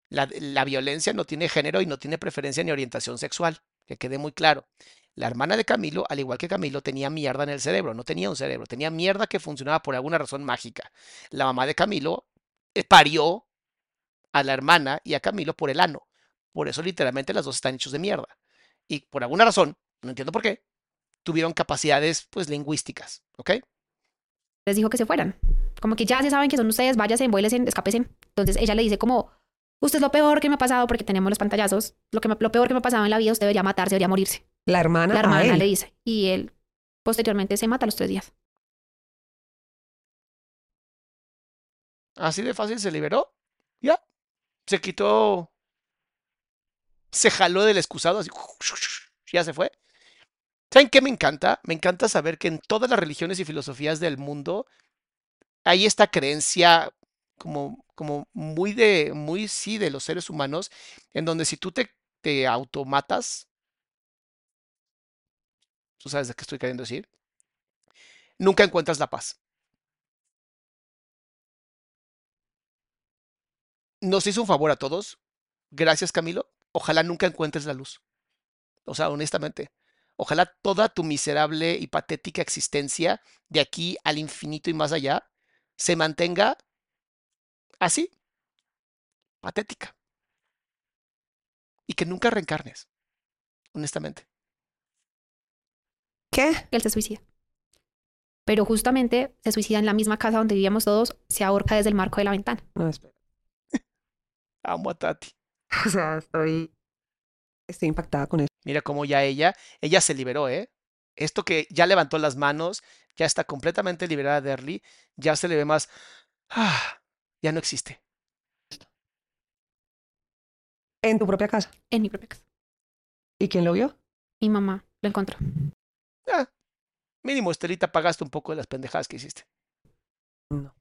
La, la violencia no tiene género y no tiene preferencia ni orientación sexual, que quede muy claro. La hermana de Camilo, al igual que Camilo, tenía mierda en el cerebro, no tenía un cerebro, tenía mierda que funcionaba por alguna razón mágica. La mamá de Camilo eh, parió a la hermana y a Camilo por el ano. Por eso literalmente las dos están hechos de mierda. Y por alguna razón, no entiendo por qué, tuvieron capacidades pues lingüísticas, ¿ok? les dijo que se fueran. Como que ya se saben que son ustedes, váyanse, vuélese, escápese. Entonces ella le dice como, usted es lo peor que me ha pasado porque tenemos los pantallazos, lo, que lo peor que me ha pasado en la vida, usted debería matarse, debería morirse. La hermana. La a hermana él. le dice. Y él posteriormente se mata a los tres días. Así de fácil se liberó. Ya. Se quitó. Se jaló del excusado así. Ya se fue. ¿Saben qué me encanta? Me encanta saber que en todas las religiones y filosofías del mundo hay esta creencia como, como muy de, muy sí, de los seres humanos, en donde si tú te, te automatas, tú sabes de qué estoy queriendo decir, nunca encuentras la paz. Nos hizo un favor a todos. Gracias, Camilo. Ojalá nunca encuentres la luz. O sea, honestamente. Ojalá toda tu miserable y patética existencia de aquí al infinito y más allá se mantenga así, patética. Y que nunca reencarnes, honestamente. ¿Qué? Él se suicida. Pero justamente se suicida en la misma casa donde vivíamos todos, se ahorca desde el marco de la ventana. No, espera. Amo a Tati. O sea, estoy, estoy impactada con eso. Mira cómo ya ella, ella se liberó, ¿eh? Esto que ya levantó las manos, ya está completamente liberada de Early, ya se le ve más, ah, ya no existe. En tu propia casa. En mi propia casa. ¿Y quién lo vio? Mi mamá lo encontró. Ah, mínimo, Estelita, pagaste un poco de las pendejadas que hiciste. No.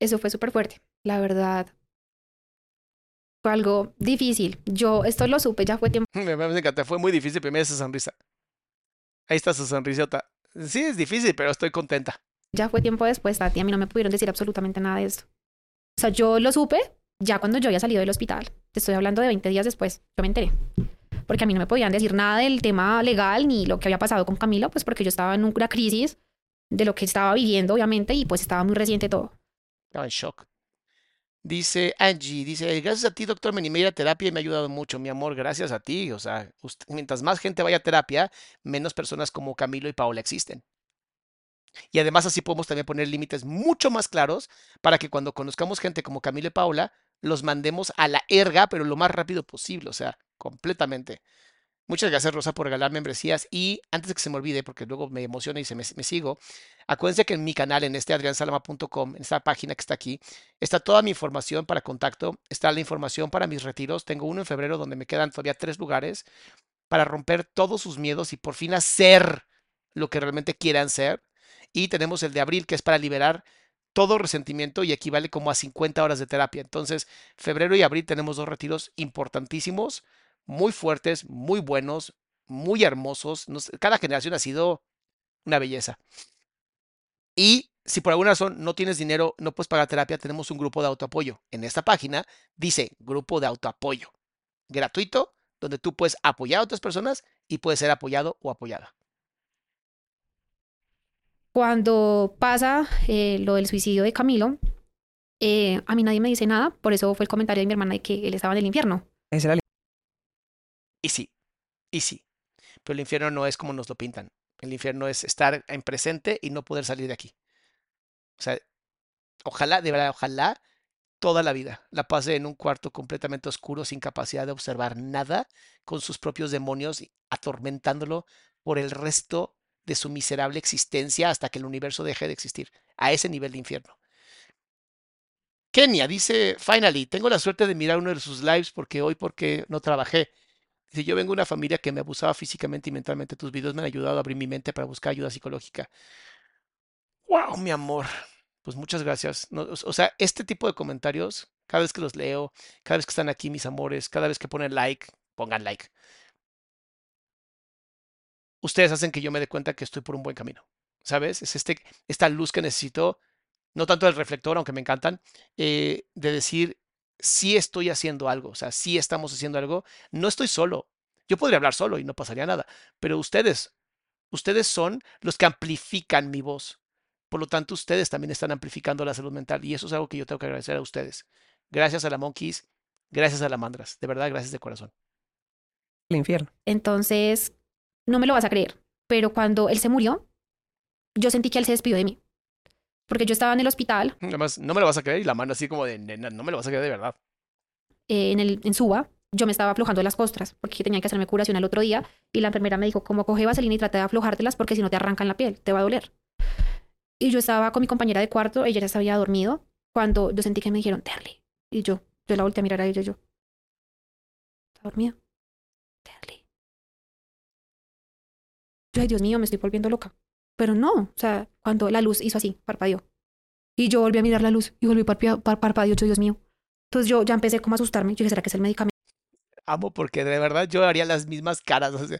Eso fue súper fuerte. La verdad, fue algo difícil. Yo esto lo supe, ya fue tiempo Me, me encanta, fue muy difícil, pero mira esa sonrisa. Ahí está su sonrisota. Sí, es difícil, pero estoy contenta. ya fue tiempo después, Tati, a mí no me pudieron decir absolutamente nada de esto. O sea, yo lo supe ya cuando yo había salido del hospital. Te estoy hablando de 20 días después. Yo me enteré. Porque a mí no me podían decir nada del tema legal ni lo que había pasado con Camilo, pues porque yo estaba en una crisis de lo que estaba viviendo, obviamente, y pues estaba muy reciente todo. Estaba en shock. Dice Angie, dice, gracias a ti, doctor, me animé a terapia y me ha ayudado mucho, mi amor, gracias a ti. O sea, mientras más gente vaya a terapia, menos personas como Camilo y Paola existen. Y además así podemos también poner límites mucho más claros para que cuando conozcamos gente como Camilo y Paola, los mandemos a la erga, pero lo más rápido posible, o sea, completamente. Muchas gracias, Rosa, por regalar membresías. Y antes de que se me olvide, porque luego me emociona y se me, me sigo, acuérdense que en mi canal, en este adriansalama.com, en esta página que está aquí, está toda mi información para contacto, está la información para mis retiros. Tengo uno en febrero donde me quedan todavía tres lugares para romper todos sus miedos y por fin hacer lo que realmente quieran ser. Y tenemos el de abril, que es para liberar todo resentimiento y equivale como a 50 horas de terapia. Entonces, febrero y abril tenemos dos retiros importantísimos, muy fuertes, muy buenos, muy hermosos. Cada generación ha sido una belleza. Y si por alguna razón no tienes dinero, no puedes pagar terapia, tenemos un grupo de autoapoyo. En esta página dice grupo de autoapoyo, gratuito, donde tú puedes apoyar a otras personas y puedes ser apoyado o apoyada. Cuando pasa eh, lo del suicidio de Camilo, eh, a mí nadie me dice nada, por eso fue el comentario de mi hermana de que él estaba en el infierno. Ese era el- Y sí, y sí. Pero el infierno no es como nos lo pintan. El infierno es estar en presente y no poder salir de aquí. O sea, ojalá, de verdad, ojalá toda la vida la pase en un cuarto completamente oscuro, sin capacidad de observar nada, con sus propios demonios atormentándolo por el resto de su miserable existencia hasta que el universo deje de existir. A ese nivel de infierno. Kenia dice, finally, tengo la suerte de mirar uno de sus lives porque hoy porque no trabajé. Dice, yo vengo de una familia que me abusaba físicamente y mentalmente. Tus videos me han ayudado a abrir mi mente para buscar ayuda psicológica. Wow, mi amor. Pues muchas gracias. O sea, este tipo de comentarios, cada vez que los leo, cada vez que están aquí mis amores, cada vez que ponen like, pongan like. Ustedes hacen que yo me dé cuenta que estoy por un buen camino. ¿Sabes? Es este, esta luz que necesito, no tanto del reflector, aunque me encantan, eh, de decir, sí estoy haciendo algo, o sea, sí estamos haciendo algo. No estoy solo. Yo podría hablar solo y no pasaría nada, pero ustedes, ustedes son los que amplifican mi voz. Por lo tanto, ustedes también están amplificando la salud mental y eso es algo que yo tengo que agradecer a ustedes. Gracias a la Monkeys, gracias a la Mandras, de verdad, gracias de corazón. el infierno. Entonces, no me lo vas a creer, pero cuando él se murió, yo sentí que él se despidió de mí. Porque yo estaba en el hospital, Además, no me lo vas a creer y la mano así como de, "Nena, no me lo vas a creer de verdad. eh, en, el, en Suba, yo me estaba aflojando las costras porque tenía que hacerme curación al otro día y la enfermera me dijo, como coge vaselina y trata de aflojártelas porque si no te arrancan la piel, te va a doler. Y yo estaba con mi compañera de cuarto, ella ya se había dormido, cuando yo sentí que me dijeron, Terly. Y yo, yo la volteé a mirar a ella y yo, ¿está dormida? Terly. Yo, ay, Dios mío, me estoy volviendo loca. Pero no, o sea, cuando la luz hizo así, parpadeó. Y yo volví a mirar la luz y volví a parpadear, par, parpadeó, yo, Dios mío. Entonces yo ya empecé como a asustarme. Yo dije, ¿será que es el medicamento? Amo porque de verdad yo haría las mismas caras. O sea,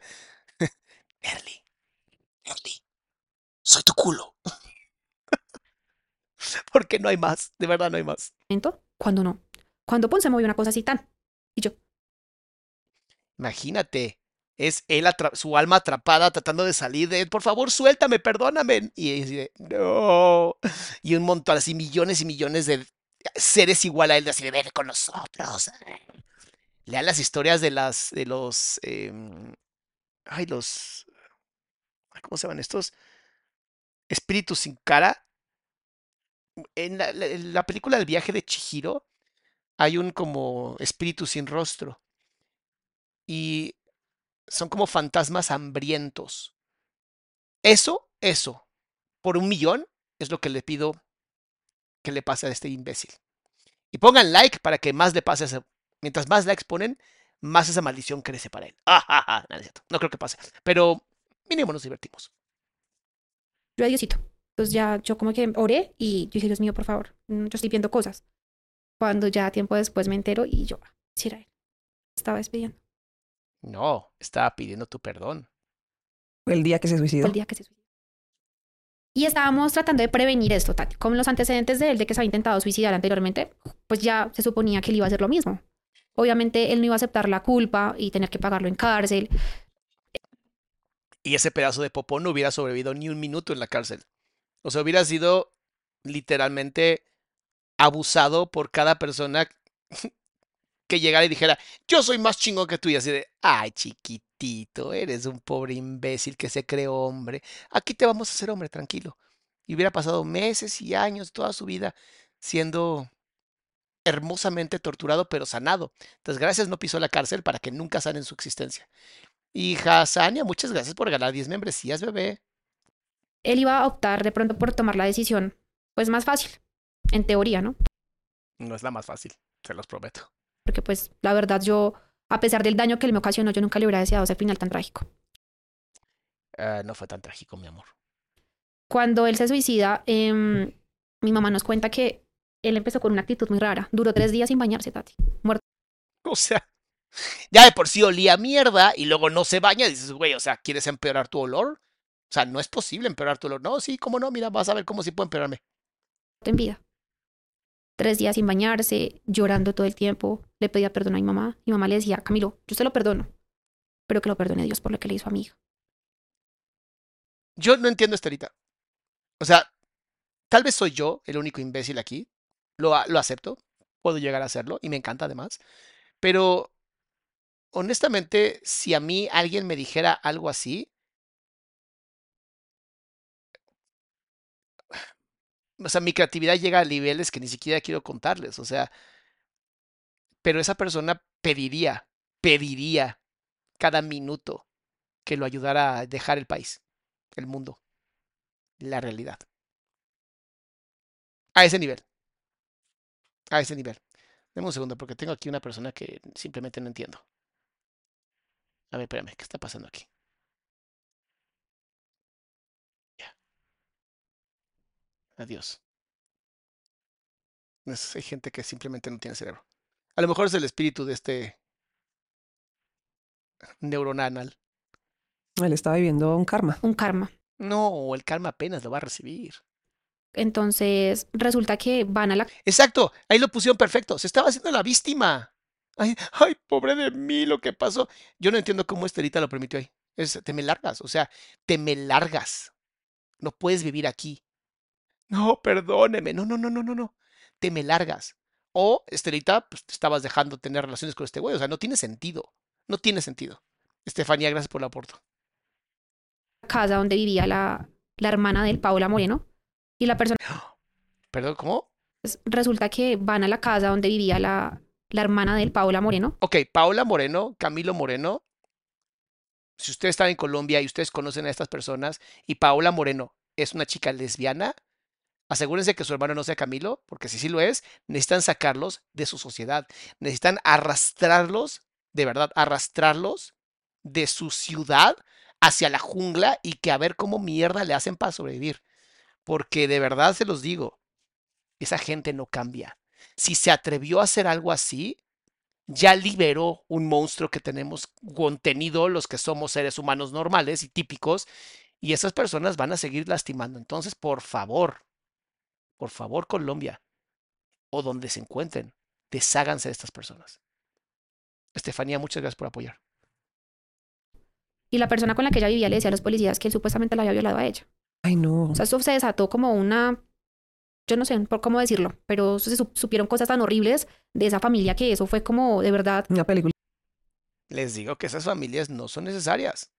Erly, Erly, soy tu culo. porque no hay más, de verdad no hay más. Cuando no. Cuando pon se movió una cosa así tan. Y yo, Imagínate, es él, su alma atrapada tratando de salir de. Por favor, suéltame, perdóname. Y de, no. Y un montón, así millones y millones de seres igual a él, así de, ven con nosotros. Lean las historias de las, de los, em, ay, los, ¿cómo se llaman estos? Espíritus sin cara. En la, en la película del viaje de Chihiro hay un como espíritu sin rostro. Y son como fantasmas hambrientos. Eso, eso, por un millón es lo que le pido que le pase a este imbécil. Y pongan like para que más le pase a ese. Mientras más likes ponen, más esa maldición crece para él. Ah, ah, ah, no. No creo que pase. Pero mínimo nos divertimos. yo, ay, Diosito. Entonces ya yo como que oré y yo dije, Dios mío, por favor, yo estoy viendo cosas. Cuando ya tiempo después me entero y yo, ah, sí era él. Estaba despidiendo. No, estaba pidiendo tu perdón. El día que se suicidó. el día que se suicidó. Y estábamos tratando de prevenir esto, Tati. Como los antecedentes de él, de que se había intentado suicidar anteriormente, pues ya se suponía que él iba a hacer lo mismo. Obviamente él no iba a aceptar la culpa y tener que pagarlo en cárcel. Y ese pedazo de popó no hubiera sobrevivido ni un minuto en la cárcel. O sea, hubiera sido literalmente abusado por cada persona que llegara y dijera, yo soy más chingón que tú. Y así de, ay, chiquitito, eres un pobre imbécil que se creó hombre. Aquí te vamos a hacer hombre, tranquilo. Y hubiera pasado meses y años, toda su vida, siendo hermosamente torturado, pero sanado. Entonces, gracias no pisó la cárcel para que nunca sanen su existencia. Y Hasania, muchas gracias por ganar 10 membresías, bebé. Él iba a optar de pronto por tomar la decisión, pues más fácil, en teoría, ¿no? No es la más fácil, se los prometo. Porque pues la verdad yo, a pesar del daño que él me ocasionó, yo nunca le hubiera deseado ese final tan trágico. Ah, no fue tan trágico, mi amor. Cuando él se suicida, em, mi mamá nos cuenta que él empezó con una actitud muy rara. Duró tres días sin bañarse, Tati. Muerto O sea, ya de por sí olía mierda y luego no se baña. Dices, güey, o sea, ¿quieres empeorar tu olor? O sea, no es posible empeorar tu olor. No, sí, cómo no, mira, vas a ver cómo sí puedo empeorarme. en vida. Tres días sin bañarse, llorando todo el tiempo. Le pedía perdón a mi mamá. Mi mamá le decía, Camilo, yo se lo perdono, pero que lo perdone Dios por lo que le hizo a mi hija. Yo no entiendo esto ahorita. O sea, tal vez soy yo el único imbécil aquí. Lo, lo acepto. Puedo llegar a hacerlo y me encanta además. Pero, honestamente, si a mí alguien me dijera algo así, o sea, mi creatividad llega a niveles que ni siquiera quiero contarles. O sea, pero esa persona pediría, pediría cada minuto que lo ayudara a dejar el país, el mundo, la realidad. A ese nivel. A ese nivel. Deme un segundo porque tengo aquí una persona que simplemente no entiendo. A ver, espérame, ¿qué está pasando aquí? Adiós. Es- hay gente que simplemente no tiene cerebro. A lo mejor es el espíritu de este neuronal. Él estaba viviendo un karma. Un karma. No, el karma apenas lo va a recibir. Entonces, resulta que van a la Exacto, ahí lo pusieron perfecto. Se estaba haciendo la víctima. Ay, ay, pobre de mí, lo que pasó. Yo no entiendo cómo Estelita lo permitió ahí. Es, te me largas, o sea, te me largas. No puedes vivir aquí. No, perdóneme. No, no, no, no, no, no. Te me largas. O, Estelita, pues te estabas dejando tener relaciones con este güey. O sea, no tiene sentido. No tiene sentido. Estefanía, gracias por el aporto. casa donde vivía la, la hermana del Paola Moreno. Y la persona, Perdón, ¿cómo? pues, resulta que van a la casa donde vivía la, la hermana del Paola Moreno. Ok, Paola Moreno, Camilo Moreno. Si ustedes están en Colombia y ustedes conocen a estas personas y Paola Moreno es una chica lesbiana, asegúrense que su hermano no sea Camilo, porque si sí lo es, necesitan sacarlos de su sociedad. Necesitan arrastrarlos, de verdad, arrastrarlos de su ciudad hacia la jungla y que a ver cómo mierda le hacen para sobrevivir. Porque de verdad se los digo, esa gente no cambia. Si se atrevió a hacer algo así, ya liberó un monstruo que tenemos contenido los que somos seres humanos normales y típicos, y esas personas van a seguir lastimando. Entonces, por favor, por favor, Colombia, o donde se encuentren, desháganse de estas personas. Estefanía, muchas gracias por apoyar. Y la persona con la que ella vivía le decía a los policías que él supuestamente la había violado a ella. Ay, no. O sea, eso se desató como una, yo no sé por cómo decirlo, pero se su- supieron cosas tan horribles de esa familia que eso fue como de verdad Una película Les digo que esas familias no son necesarias.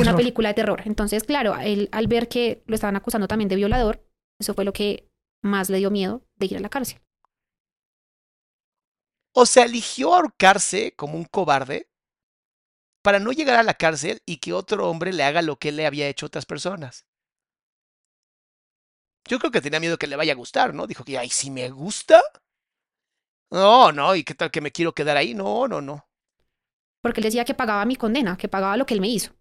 una película de terror. Entonces, claro, él al ver que lo estaban acusando también de violador, eso fue lo que más le dio miedo de ir a la cárcel. O sea, eligió ahorcarse como un cobarde para no llegar a la cárcel y que otro hombre le haga lo que él le había hecho a otras personas. Yo creo que tenía miedo que le vaya a gustar, ¿no? Dijo que, ay, si me gusta. No, no, ¿y qué tal que me quiero quedar ahí? No, no, no. Porque él decía que pagaba mi condena, que pagaba lo que él me hizo,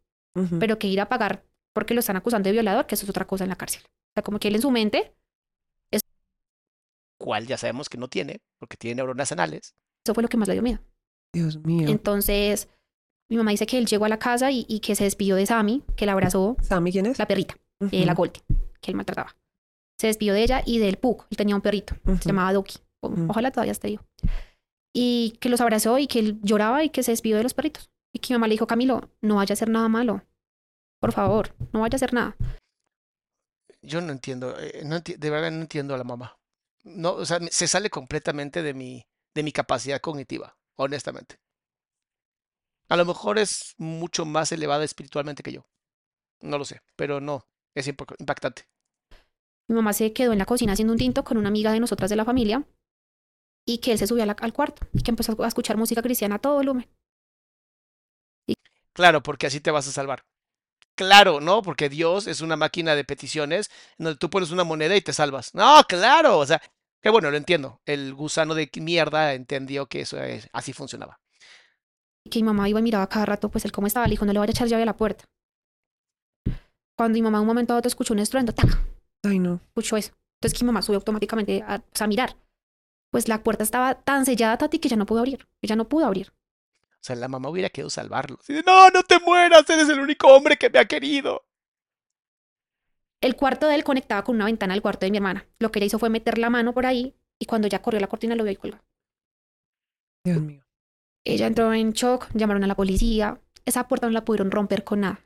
pero que ir a pagar porque lo están acusando de violador, que eso es otra cosa en la cárcel. O sea, como que él en su mente, Cual ya sabemos que no tiene, porque tiene neuronas anales. eso fue lo que más le dio miedo. Dios mío. Entonces, mi mamá dice que él llegó a la casa y, y que se despidió de Sammy, que la abrazó, ¿Sammy quién es? la perrita, eh, la Golden, que él maltrataba. Se despidió de ella y del Pug. Él tenía un perrito, se llamaba Doki. O-. Ojalá todavía esté vivo. Y que los abrazó y que él lloraba y que se despidió de los perritos. Y que mi mamá le dijo, Camilo, no vaya a hacer nada malo. Por favor, no vaya a hacer nada. Yo no entiendo, eh, no enti- de verdad no entiendo a la mamá. No, o sea, se sale completamente de mi, de mi capacidad cognitiva, honestamente. A lo mejor es mucho más elevada espiritualmente que yo. No lo sé, pero no, es impactante. Mi mamá se quedó en la cocina haciendo un tinto con una amiga de nosotras de la familia y que él se subió la- al cuarto y que empezó a escuchar música cristiana a todo volumen. Claro, porque así te vas a salvar. Claro, ¿no? Porque Dios es una máquina de peticiones en donde tú pones una moneda y te salvas. No, claro, o sea, que bueno, lo entiendo. El gusano de mierda entendió que eso es, así funcionaba. Y que mi mamá iba y miraba cada rato, pues él cómo estaba. Le dijo, no le vaya a echar llave a la puerta. Cuando mi mamá de un momento a otro escuchó un estruendo, ¡tac! Ay, no. escuchó eso. Entonces que mi mamá subió automáticamente a mirar. Pues la puerta estaba tan sellada, Tati, que ya no pudo abrir. Ella no pudo abrir. O sea, la mamá hubiera querido salvarlo. Así de, no, no te mueras, eres el único hombre que me ha querido. El cuarto de él conectaba con una ventana al cuarto de mi hermana. Lo que ella hizo fue meter la mano por ahí y cuando ya corrió la cortina lo vio y colgado. Dios mío. Ella entró en shock, llamaron a la policía. Esa puerta no la pudieron romper con nada.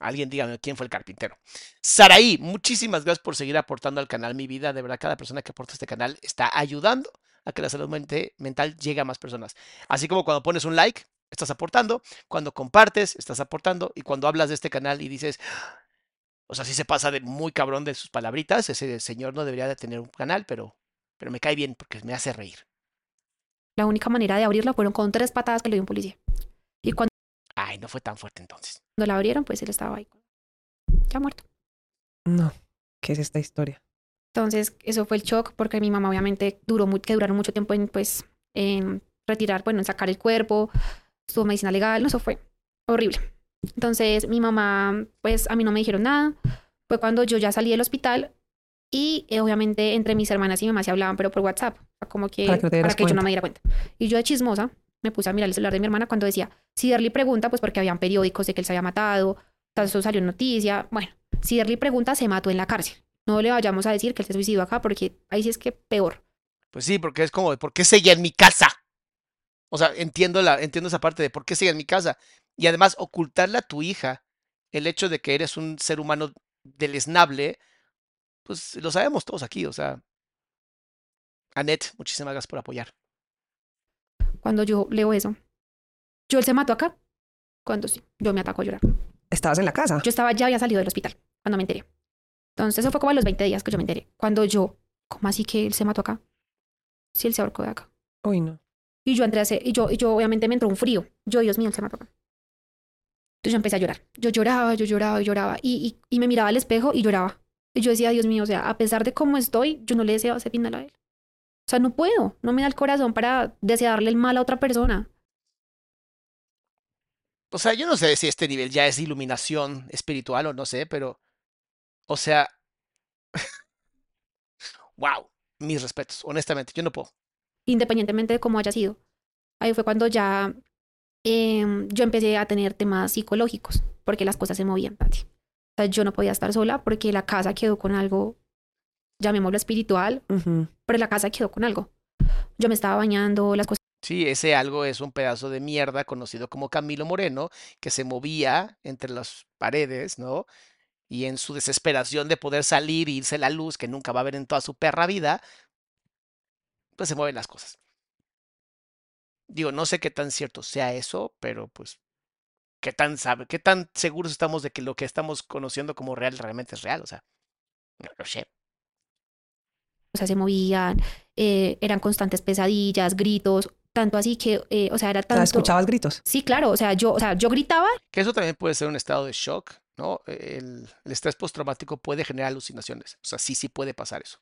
Alguien dígame quién fue el carpintero. Saraí, muchísimas gracias por seguir aportando al canal Mi Vida. De verdad, cada persona que aporta este canal está ayudando a que la salud mente- mental llegue a más personas. Así como cuando pones un like, estás aportando. Cuando compartes, estás aportando. Y cuando hablas de este canal y dices, o sea, sí se pasa de muy cabrón de sus palabritas. Ese señor no debería de tener un canal, pero, pero me cae bien porque me hace reír. La única manera de abrirla fueron con tres patadas que le dio un policía. Y cuando Ay, no fue tan fuerte entonces. la abrieron, pues él estaba ahí. Ya muerto. No. ¿Qué es esta historia? Entonces, eso fue el shock porque mi mamá obviamente duró muy, que duraron mucho tiempo en, pues, en retirar, bueno, en sacar el cuerpo, estuvo medicina legal, no, eso fue horrible. Entonces, mi mamá, pues, a mí no me dijeron nada. Fue cuando yo ya salí del hospital y eh, obviamente entre mis hermanas y mi mamá se hablaban, pero por WhatsApp, o sea, como que Para que te dieras yo no me diera cuenta. Y yo de chismosa me puse a mirar el celular de mi hermana cuando decía, si Derly pregunta, pues porque habían periódicos de que él se había matado, tal, eso salió en noticia. Bueno, si Derly pregunta, se mató en la cárcel. No le vayamos a decir que él se suicidó acá porque ahí sí es que peor. Pues sí, porque es como de por qué seguía en mi casa. O sea, entiendo, la, entiendo esa parte de por qué sigue en mi casa. Y además, ocultarle a tu hija el hecho de que eres un ser humano deleznable, pues lo sabemos todos aquí. O sea, Annette, muchísimas gracias por apoyar. Cuando yo leo eso, yo él se mató acá. Cuando sí, yo me ataco a llorar. ¿Estabas en la casa? Yo estaba, ya había salido del hospital cuando me enteré. Entonces, eso fue como a los 20 días que yo me enteré. Cuando yo, ¿cómo así que él se mató acá? Sí, él se ahorcó de acá. Uy, no. Y yo entré a hacer, y yo, y yo obviamente me entró un frío. Yo, Dios mío, él se mató acá. Entonces yo empecé a llorar. Yo lloraba, yo lloraba, y lloraba. Y, y, y me miraba al espejo y lloraba. Y yo decía, Dios mío, o sea, a pesar de cómo estoy, yo no le deseo ese final a él. O sea, no puedo. No me da el corazón para desearle el mal a otra persona. o sea, yo no sé si este nivel ya es iluminación espiritual o no sé, pero, o sea, wow, mis respetos, honestamente, yo no puedo. independientemente de cómo haya sido. Ahí fue cuando ya em, yo empecé a tener temas psicológicos, porque las cosas se movían, Tati. O sea, yo no podía estar sola porque la casa quedó con algo, llamémoslo espiritual, Ujú. pero la casa quedó con algo. Yo me estaba bañando, las cosas Sí, ese algo es un pedazo de mierda conocido como Camilo Moreno, que se movía entre las paredes, ¿no? Y en su desesperación de poder salir e irse la luz, que nunca va a ver en toda su perra vida, pues se mueven las cosas. Digo, no sé qué tan cierto sea eso, pero pues, qué tan sabe, qué tan seguros estamos de que lo que estamos conociendo como real realmente es real, o sea, no lo sé. se movían, eh, eran constantes pesadillas, gritos, tanto así que, eh, o sea, era O sea, tanto... ¿Escuchabas gritos? Sí, claro, o sea, yo, o sea, yo gritaba Que eso también puede ser un estado de shock, ¿no? El, el estrés postraumático puede generar alucinaciones, o sea, sí, sí puede pasar eso.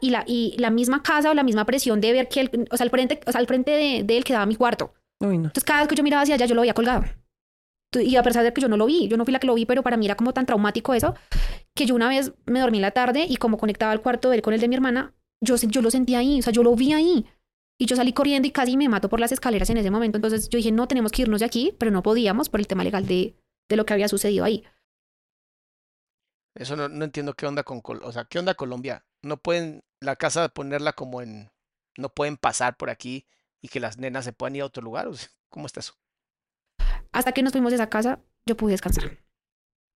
y la, y la misma casa o la misma presión de ver que, el, o sea, al frente, o sea, al frente de, de él quedaba mi cuarto. Uy, no. Entonces, cada vez que yo miraba hacia allá, yo lo veía colgado. Y a pesar de que yo no lo vi, yo no fui la que lo vi, pero para mí era como tan traumático eso, que yo una vez me dormí en la tarde y como conectaba el cuarto de él con el de mi hermana, yo, yo lo sentía ahí, o sea, yo lo vi ahí. Y yo salí corriendo y casi me mato por las escaleras en ese momento. Entonces yo dije, no, tenemos que irnos de aquí, pero no podíamos por el tema legal de, de lo que había sucedido ahí. Eso no, no entiendo qué onda con, Col- o sea, qué onda Colombia. No pueden la casa ponerla como en, no pueden pasar por aquí y que las nenas se puedan ir a otro lugar. o sea, ¿Cómo está eso? Hasta que nos fuimos de esa casa, yo pude descansar.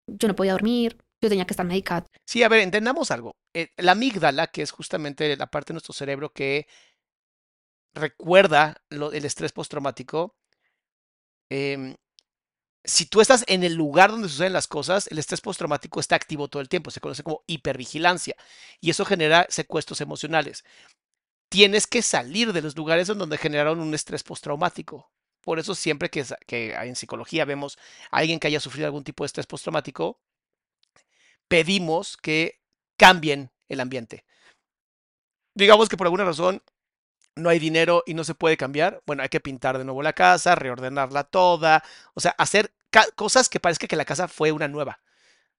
Yo no podía dormir, yo tenía que estar medicada. Sí, a ver, entendamos algo. Eh, la amígdala, que es justamente la parte de nuestro cerebro que recuerda lo- el estrés postraumático, em, si tú estás en el lugar donde suceden las cosas, el estrés postraumático está activo todo el tiempo, se conoce como hipervigilancia y eso genera secuestros emocionales. Tienes que salir de los lugares en donde generaron un estrés postraumático. Por eso siempre que, que en psicología vemos a alguien que haya sufrido algún tipo de estrés postraumático, pedimos que cambien el ambiente. Digamos que por alguna razón no hay dinero y no se puede cambiar, bueno, hay que pintar de nuevo la casa, reordenarla toda, o sea, hacer cosas que parezca que la casa fue una nueva.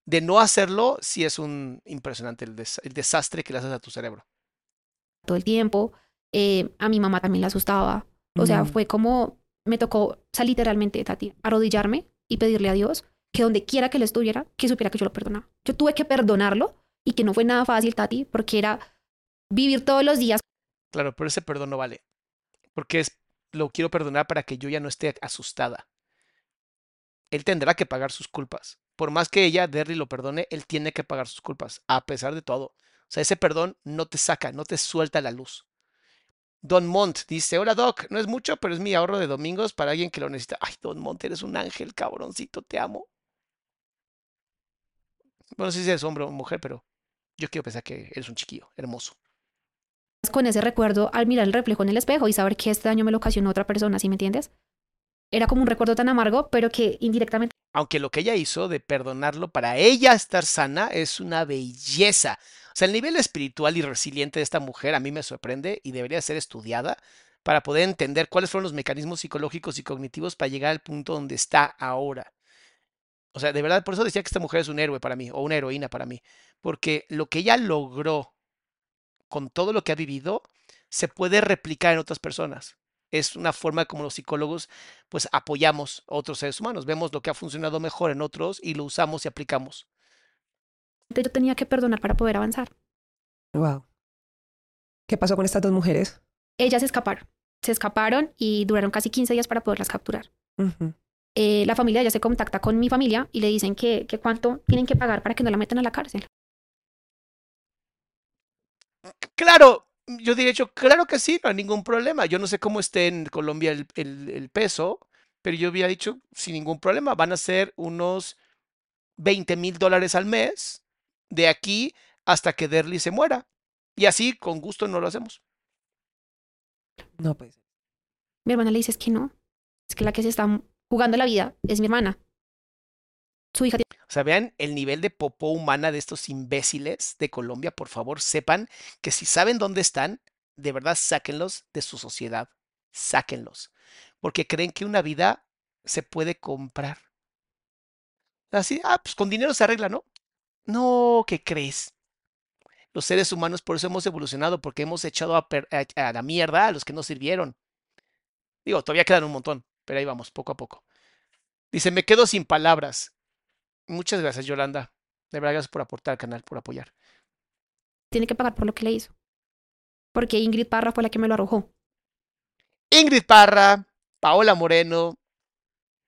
De no hacerlo, sí es un impresionante el, des- el desastre que le haces a tu cerebro. todo el tiempo. Eh, a mi mamá también la asustaba. O sea, Mm. fue como, me tocó, o sea, literalmente, Tati, arrodillarme y pedirle a Dios que donde quiera que él estuviera, que supiera que yo lo perdonaba. Yo tuve que perdonarlo y que no fue nada fácil, Tati, porque era vivir todos los días Claro, pero ese perdón no vale, porque es lo quiero perdonar para que yo ya no esté asustada. Él tendrá que pagar sus culpas. Por más que ella, Derry, lo perdone, él tiene que pagar sus culpas, a pesar de todo. O sea, ese perdón no te saca, no te suelta la luz. Don Mont dice, hola Doc, no es mucho, pero es mi ahorro de domingos para alguien que lo necesita. Ay, Don Mont, eres un ángel, cabroncito, te amo. Bueno, no sé si eres hombre o mujer, pero yo quiero pensar que eres un chiquillo, hermoso. Con ese recuerdo al mirar el reflejo en el espejo y saber que este daño me lo ocasionó otra persona, ¿sí me entiendes? Era como un recuerdo tan amargo, pero que indirectamente aunque lo que ella hizo de perdonarlo para ella estar sana es una belleza. O sea, el nivel espiritual y resiliente de esta mujer a mí me sorprende y debería ser estudiada para poder entender cuáles fueron los mecanismos psicológicos y cognitivos para llegar al punto donde está ahora. O sea, de verdad, por eso decía que esta mujer es un héroe para mí, o una heroína para mí, porque lo que ella logró con todo lo que ha vivido se puede replicar en otras personas es una forma como los psicólogos pues apoyamos a otros seres humanos, vemos lo que ha funcionado mejor en otros y lo usamos y aplicamos. yo tenía que perdonar para poder avanzar. Wow. ¿Qué pasó con estas dos mujeres? Ellas se escaparon, se escaparon y duraron casi 15 días para poderlas capturar. Eh, la familia ya se contacta con mi familia y le dicen que, que cuánto tienen que pagar para que no la metan a la cárcel. Claro, yo diría hecho, claro que sí, no hay ningún problema. Yo no sé cómo esté en Colombia el, el- el peso, pero yo había dicho sin ningún problema, van a ser unos 20 mil dólares al mes de aquí hasta que Derly se muera. Y así, con gusto, no lo hacemos. No, pues. Mi hermana le dice es que no, es que la que se está jugando la vida es mi hermana. O sea, vean el nivel de popó humana de estos imbéciles de Colombia. Por favor, sepan que si saben dónde están, de verdad sáquenlos de su sociedad. Sáquenlos. Porque creen que una vida se puede comprar. Así, ah, pues con dinero se arregla, ¿no? No, ¿qué crees? Los seres humanos por eso hemos evolucionado, porque hemos echado a, a, la mierda a los que no sirvieron. Digo, todavía quedan un montón, pero ahí vamos, poco a poco. Dice, me quedo sin palabras. Muchas gracias, Yolanda. De verdad, gracias por aportar al canal, por apoyar. Tiene que pagar por lo que le hizo. Porque Ingrid Parra fue la que me lo arrojó. Ingrid Parra, Paola Moreno,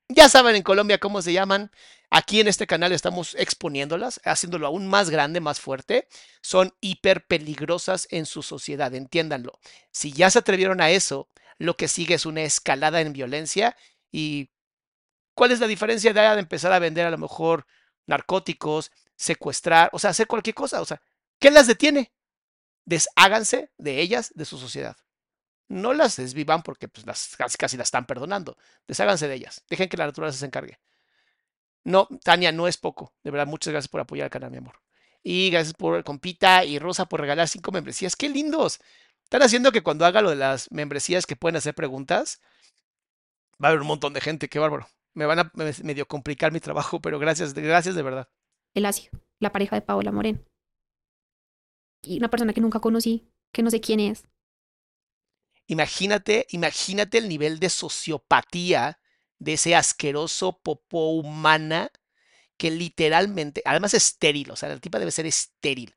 ya saben en Colombia cómo se llaman. Aquí en este canal estamos exponiéndolas, haciéndolo aún más grande, más fuerte. Son hiper peligrosas en su sociedad, entiéndanlo. Si ya se atrevieron a eso, lo que sigue es una escalada en violencia. ¿Y cuál es la diferencia de empezar a vender a lo mejor narcóticos, secuestrar, o sea, hacer cualquier cosa? O sea, ¿qué las detiene? Desháganse de ellas, de su sociedad. No las desvivan porque pues, las, casi, casi las están perdonando. Desháganse de ellas. Dejen que la naturaleza se encargue. No, Tania, no es poco. De verdad, muchas gracias por apoyar al canal, mi amor. Y gracias por compita y Rosa por regalar cinco membresías. ¡Qué lindos! Están haciendo que cuando haga lo de las membresías que pueden hacer preguntas, va a haber un montón de gente. ¡Qué bárbaro! Me van a medio complicar mi trabajo, pero gracias, gracias de verdad. El Asio, la pareja de Paola Moreno. Y una persona que nunca conocí, que no sé quién es. Imagínate, imagínate el nivel de sociopatía de ese asqueroso popó humana que literalmente, además es estéril, o sea, la tipa debe ser estéril,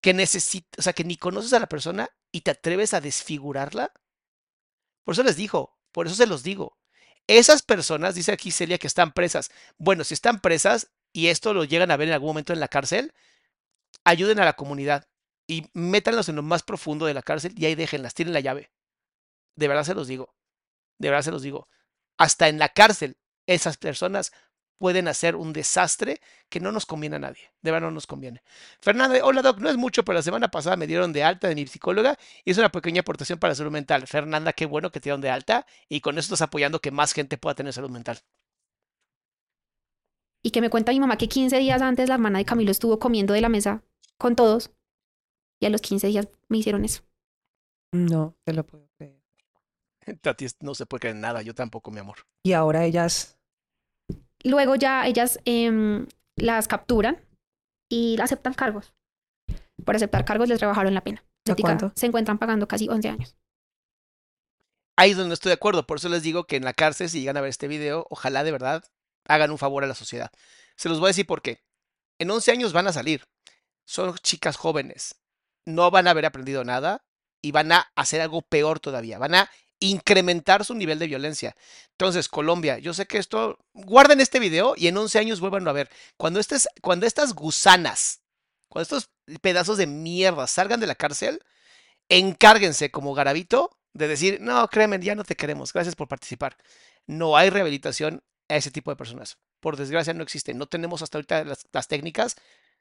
que necesita, o sea, que ni conoces a la persona y te atreves a desfigurarla. Por eso les digo, por eso se los digo. Esas personas, dice aquí Celia, que están presas. Bueno, si están presas y esto lo llegan a ver en algún momento en la cárcel, ayuden a la comunidad y métanlos en lo más profundo de la cárcel y ahí déjenlas, tienen la llave. De verdad se los digo. De verdad se los digo. Hasta en la cárcel, esas personas pueden hacer un desastre que no nos conviene a nadie. De verdad no nos conviene. Fernanda, hola Doc, no es mucho, pero la semana pasada me dieron de alta de mi psicóloga y es una pequeña aportación para la salud mental. Fernanda, qué bueno que te dieron de alta y con eso estás apoyando que más gente pueda tener salud mental. Y que me cuenta mi mamá que 15 días antes la hermana de Camilo estuvo comiendo de la mesa con todos y a los 15 días me hicieron eso. No, te lo puedo creer. Tati no se puede creer nada, yo tampoco, mi amor. Y ahora ellas. Luego ya ellas eh, las capturan y aceptan cargos. Por aceptar cargos les rebajaron la pena. Se encuentran pagando casi 11 años. Ahí es donde estoy de acuerdo. Por eso les digo que en la cárcel, si llegan a ver este video, ojalá de verdad hagan un favor a la sociedad. Se los voy a decir por qué. En 11 años van a salir. Son chicas jóvenes no van a haber aprendido nada y van a hacer algo peor todavía. Van a incrementar su nivel de violencia. Entonces, Colombia, yo sé que esto, guarden este video y en 11 años vuelvan a ver. Cuando, estés, cuando estas gusanas, cuando estos pedazos de mierda salgan de la cárcel, encárguense como garabito de decir, no, créeme, ya no te queremos, gracias por participar. No hay rehabilitación a ese tipo de personas. Por desgracia no existe. No tenemos hasta ahorita las, las técnicas.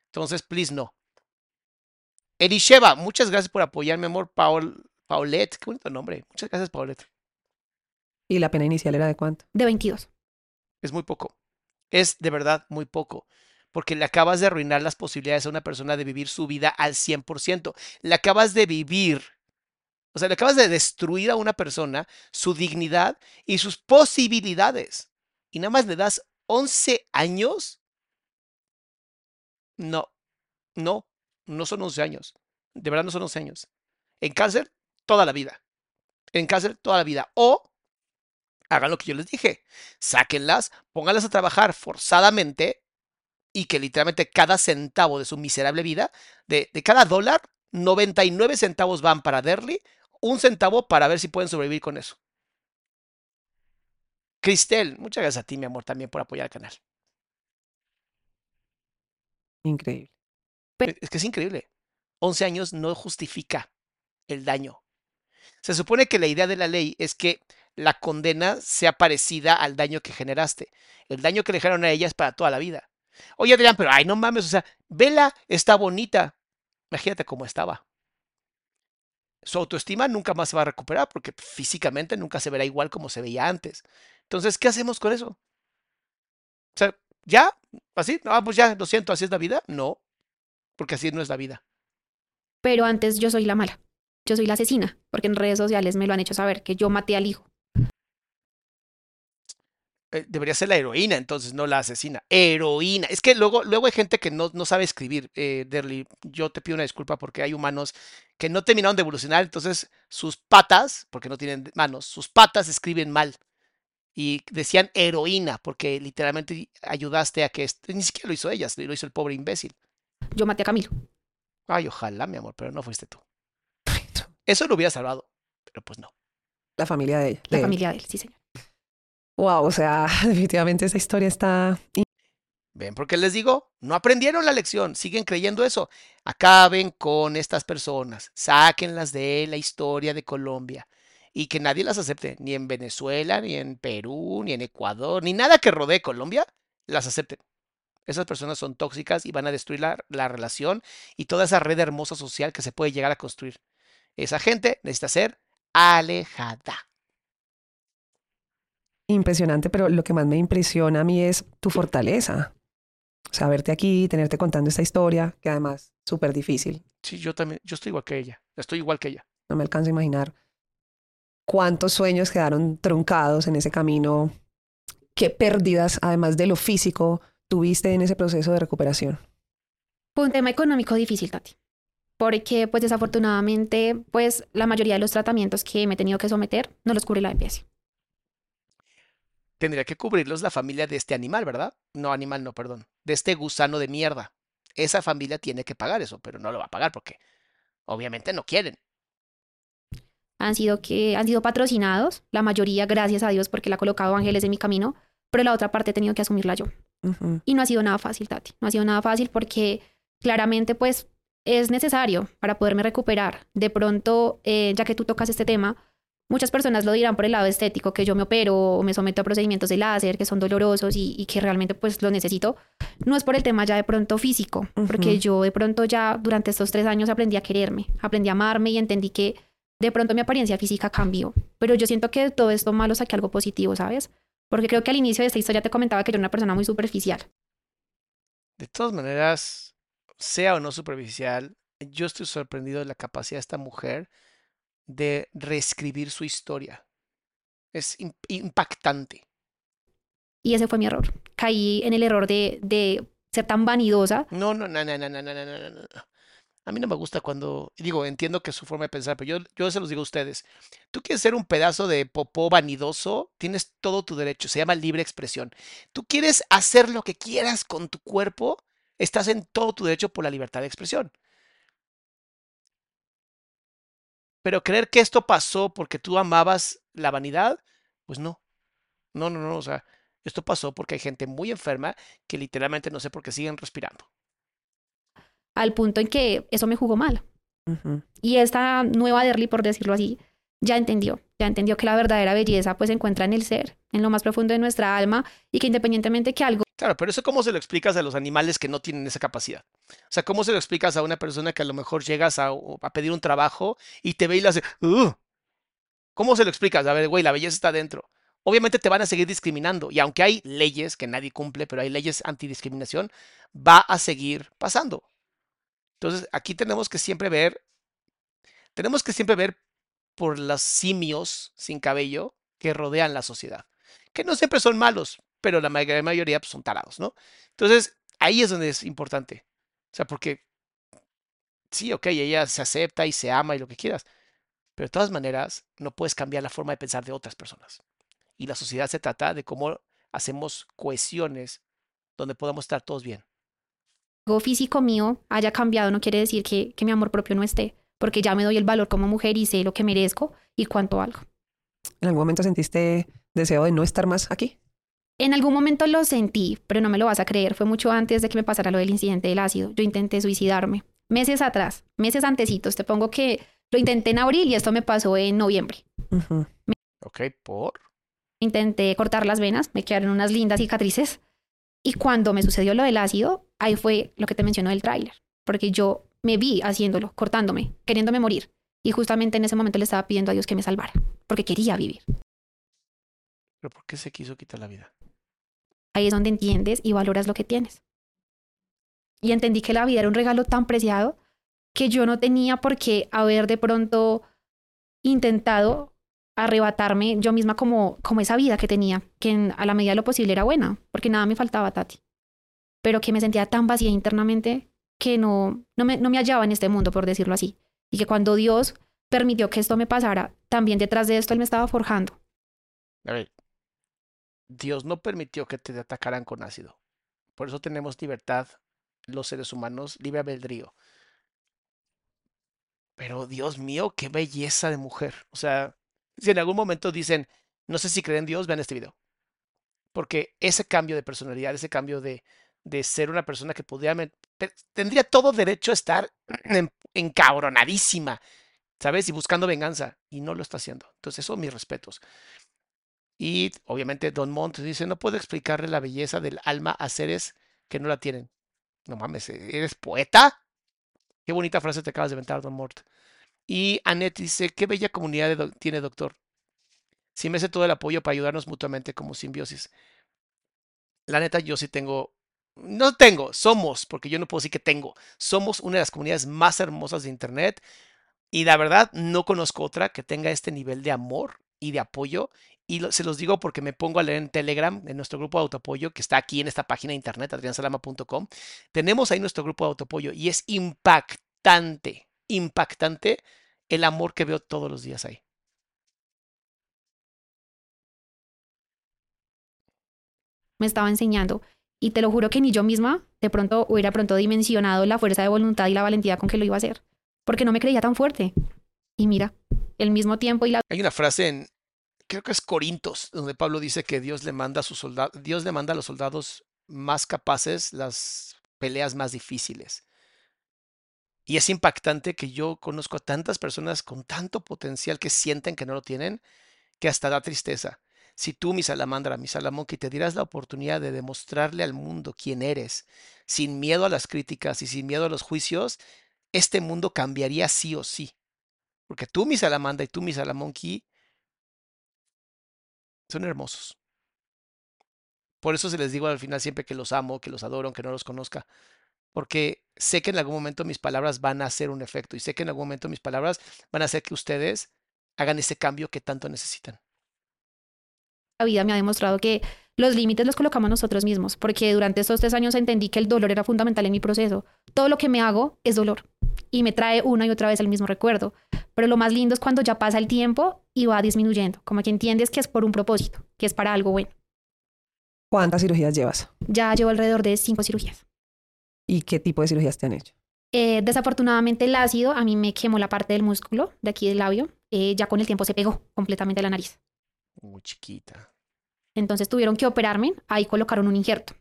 Entonces, please, no. Erisheva, muchas gracias por apoyarme, amor. Paul, Paulette, qué bonito nombre. Muchas gracias, Paulette. ¿Y la pena inicial era de cuánto? De 22. Es muy poco. Es de verdad muy poco. Porque le acabas de arruinar las posibilidades a una persona de vivir su vida al 100%. Le acabas de vivir, o sea, le acabas de destruir a una persona su dignidad y sus posibilidades. Y nada más le das 11 años. No, no, no son 11 años. De verdad no son 11 años. En cárcel, toda la vida. En cárcel, toda la vida. O hagan lo que yo les dije. Sáquenlas, pónganlas a trabajar forzadamente y que literalmente cada centavo de su miserable vida, de, de cada dólar, 99 centavos van para Derly, un centavo para ver si pueden sobrevivir con eso. Cristel, muchas gracias a ti, mi amor, también por apoyar el canal. Increíble. Es que es increíble. 11 años no justifica el daño. Se supone que la idea de la ley es que la condena sea parecida al daño que generaste. El daño que le dejaron a ella es para toda la vida. Oye, Adrián, pero ay, no mames, o sea, vela, está bonita. Imagínate cómo estaba. Su autoestima nunca más se va a recuperar porque físicamente nunca se verá igual como se veía antes. Entonces, ¿qué hacemos con eso? O sea, ¿ya? ¿Así? Ah, pues ya, lo siento, así es la vida. No, porque así no es la vida. Pero antes yo soy la mala, yo soy la asesina, porque en redes sociales me lo han hecho saber, que yo maté al hijo. eh, debería ser la heroína, entonces, no la asesina. Heroína. Es que luego, luego hay gente que no, no sabe escribir, eh, Derly. Yo te pido una disculpa porque hay humanos que no terminaron de evolucionar, entonces sus patas, porque no tienen manos, sus patas escriben mal. Y decían heroína, porque literalmente ayudaste a que... Ni siquiera lo hizo ella, lo hizo el pobre imbécil. Yo maté a Camilo. Ay, ojalá, mi amor, pero no fuiste tú. Eso lo hubiera salvado, pero pues no. La familia de ella. La de él. familia de él, sí, señor. Wow, o sea, definitivamente esa historia está ¿Ven por qué les digo? No aprendieron la lección, siguen creyendo eso. Acaben con estas personas, sáquenlas de la historia de Colombia y que nadie las acepte, ni en Venezuela, ni en Perú, ni en Ecuador, ni nada que rodee Colombia, las acepten. Esas personas son tóxicas y van a destruir la, la relación y toda esa red hermosa social que se puede llegar a construir. Esa gente necesita ser alejada. impresionante, pero lo que más me impresiona a mí es tu fortaleza. O sea, verte aquí, tenerte contando esta historia, que además súper difícil. Sí, yo también, yo estoy igual que ella, estoy igual que ella. No me alcanzo a imaginar cuántos sueños quedaron truncados en ese camino, qué pérdidas, además de lo físico, tuviste en ese proceso de recuperación. Fue un tema económico difícil, Tati. Porque, pues, desafortunadamente, pues, la mayoría de los tratamientos que me he tenido que someter no los cubre la EPS. tendría que cubrirlos la familia de este animal, ¿verdad? No, animal, no, perdón. De este gusano de mierda. Esa familia tiene que pagar eso, pero no lo va a pagar porque obviamente no quieren. Han sido que han sido patrocinados, la mayoría, gracias a Dios, porque le ha colocado ángeles en mi camino, pero la otra parte he tenido que asumirla yo. Y no ha sido nada fácil, Tati. No ha sido nada fácil porque claramente, pues, es necesario para poderme recuperar. De pronto, eh, ya que tú tocas este tema, muchas personas lo dirán por el lado estético, que yo me opero o me someto a procedimientos de láser que son dolorosos y, y que realmente, pues, lo necesito. No es por el tema ya de pronto físico, porque yo de pronto ya durante estos tres años aprendí a quererme, aprendí a amarme y entendí que de pronto mi apariencia física cambió. Pero yo siento que de todo esto malo saqué algo positivo, ¿sabes? Porque creo que al inicio de esta historia te comentaba que yo era una persona muy superficial. De todas maneras, sea o no superficial, yo estoy sorprendido de la capacidad de esta mujer de reescribir su historia. Es im- impactante. Y ese fue mi error. Caí en el error de, de ser tan vanidosa. No, no, no, no, no, no, no, no, no, no, no. A mí no me gusta cuando, digo, entiendo que es su forma de pensar, pero yo, yo se los digo a ustedes. Tú quieres ser un pedazo de popó vanidoso, tienes todo tu derecho, se llama libre expresión. Tú quieres hacer lo que quieras con tu cuerpo, estás en todo tu derecho por la libertad de expresión. Pero creer que esto pasó porque tú amabas la vanidad, pues no. No, no, no, o sea, esto pasó porque hay gente muy enferma que literalmente no sé por qué siguen respirando. al punto en que eso me jugó mal. Y esta nueva Derly, por decirlo así, ya entendió, ya entendió que la verdadera belleza pues se encuentra en el ser, en lo más profundo de nuestra alma y que independientemente que algo Claro, pero eso cómo se lo explicas a los animales que no tienen esa capacidad. O sea, ¿cómo se lo explicas a una persona que a lo mejor llegas a, pedir un trabajo y te ve y le hace, "Ugh"? ¿Cómo se lo explicas? A ver, güey, la belleza está dentro. Obviamente te van a seguir discriminando y aunque hay leyes que nadie cumple, pero hay leyes antidiscriminación, va a seguir pasando. Entonces, aquí tenemos que siempre ver, tenemos que siempre ver por los simios sin cabello que rodean la sociedad, que no siempre son malos, pero la gran mayoría pues, son tarados, ¿no? Entonces, ahí es donde es importante. O sea, porque sí, ok, ella se acepta y se ama y lo que quieras, pero de todas maneras no puedes cambiar la forma de pensar de otras personas. Y la sociedad se trata de cómo hacemos cohesiones donde podamos estar todos bien. físico mío haya cambiado no quiere decir que, que mi amor propio no esté, porque ya me doy el valor como mujer y sé lo que merezco y cuánto valgo. ¿En algún momento sentiste deseo de no estar más aquí? En algún momento lo sentí, pero no me lo vas a creer. Fue mucho antes de que me pasara lo del incidente del ácido. Yo intenté suicidarme. Meses atrás, meses antecitos. Te pongo que lo intenté en abril y esto me pasó en noviembre. Ujú. ¿Ok? ¿Por? Intenté cortar las venas, me quedaron unas lindas cicatrices. Y cuando me sucedió lo del ácido, ahí fue lo que te mencionó del tráiler. Porque yo me vi haciéndolo, cortándome, queriéndome morir. Y justamente en ese momento le estaba pidiendo a Dios que me salvara, porque quería vivir. ¿Pero por qué se quiso quitar la vida? Ahí es donde entiendes y valoras lo que tienes. Y entendí que la vida era un regalo tan preciado que yo no tenía por qué haber de pronto intentado arrebatarme yo misma como, como esa vida que tenía, que a la medida de lo posible era buena, porque nada me faltaba, Tati. Pero que me sentía tan vacía internamente que no, no, me, no me hallaba en este mundo, por decirlo así. Y que cuando Dios permitió que esto me pasara, también detrás de esto Él me estaba forjando. Dios no permitió que te atacaran con ácido. Por eso tenemos libertad, los seres humanos, libre albedrío. Pero Dios mío, qué belleza de mujer. O sea, si en algún momento dicen, no sé si creen en Dios, vean este video. Porque ese cambio de personalidad, ese cambio de, de ser una persona que te- tendría todo derecho a estar en- encabronadísima, ¿sabes? Y buscando venganza. Y no lo está haciendo. Entonces, eso, mis respetos. Y obviamente Don Montt dice, no puedo explicarle la belleza del alma a seres que no la tienen. No mames, ¿e- ¿eres poeta? Qué bonita frase te acabas de inventar, Don Mort. Y Annette dice, qué bella comunidad tiene, doctor. Sí me hace todo el apoyo para ayudarnos mutuamente como simbiosis. La neta, yo sí tengo, no tengo, somos, porque yo no puedo decir que tengo, somos una de las comunidades más hermosas de Internet y la verdad no conozco otra que tenga este nivel de amor y de apoyo. Y lo- se los digo porque me pongo a leer en Telegram, en nuestro grupo de autoapoyo, que está aquí en esta página de internet, adriansalama.com. Tenemos ahí nuestro grupo de autoapoyo y es impactante, impactante el amor que veo todos los días ahí. me estaba enseñando. Y te lo juro que ni yo misma de pronto hubiera pronto dimensionado la fuerza de voluntad y la valentía con que lo iba a hacer. Porque no me creía tan fuerte. Y mira, el mismo tiempo y la Hay una frase en, creo que es Corintos, donde Pablo dice que Dios le manda a sus soldados, Dios le manda a los soldados más capaces las peleas más difíciles. Y es impactante que yo conozco a tantas personas con tanto potencial que sienten que no lo tienen, que hasta da tristeza. Si tú, mi salamandra, mi salamonqui, te dieras la oportunidad de demostrarle al mundo quién eres, sin miedo a las críticas y sin miedo a los juicios, este mundo cambiaría sí o sí. Porque tú, mi salamandra, y tú, mi salamonqui, son hermosos. Por eso se les digo al final siempre que los amo, que los adoro, aunque no los conozca. Porque sé que en algún momento mis palabras van a hacer un efecto y sé que en algún momento mis palabras van a hacer que ustedes hagan ese cambio que tanto necesitan. vida me ha demostrado que los límites los colocamos nosotros mismos. Porque durante estos tres años entendí que el dolor era fundamental en mi proceso. Todo lo que me hago es dolor. Y me trae una y otra vez el mismo recuerdo. Pero lo más lindo es cuando ya pasa el tiempo y va disminuyendo. Como que entiendes que es por un propósito, que es para algo bueno. ¿Cuántas cirugías llevas? Ya llevo alrededor de cinco cirugías. ¿Y qué tipo de cirugías te han hecho? Eh, desafortunadamente el ácido a mí me quemó la parte del músculo de aquí del labio. Eh, ya con el tiempo se pegó completamente a la nariz. Muy chiquita. Entonces tuvieron que operarme. Ahí colocaron un injerto,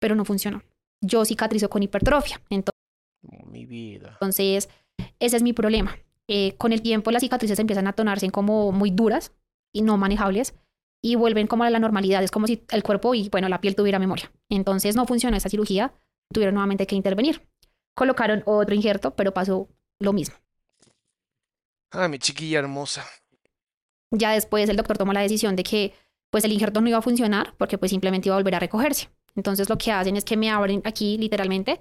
pero no funcionó. Yo cicatrizo con hipertrofia. Oh, mi vida. Entonces, ese es mi problema. Eh, con el tiempo las cicatrices empiezan a tornarse en como muy duras y no manejables y vuelven como a la normalidad. Es como si el cuerpo y, bueno, la piel tuviera memoria. Entonces no funcionó esa cirugía. Tuvieron nuevamente que intervenir. Colocaron otro injerto, pero pasó lo mismo. Ah, mi chiquilla hermosa. Ya después el doctor tomó la decisión de que pues el injerto no iba a funcionar porque pues simplemente iba a volver a recogerse. Entonces lo que hacen es que me abren aquí literalmente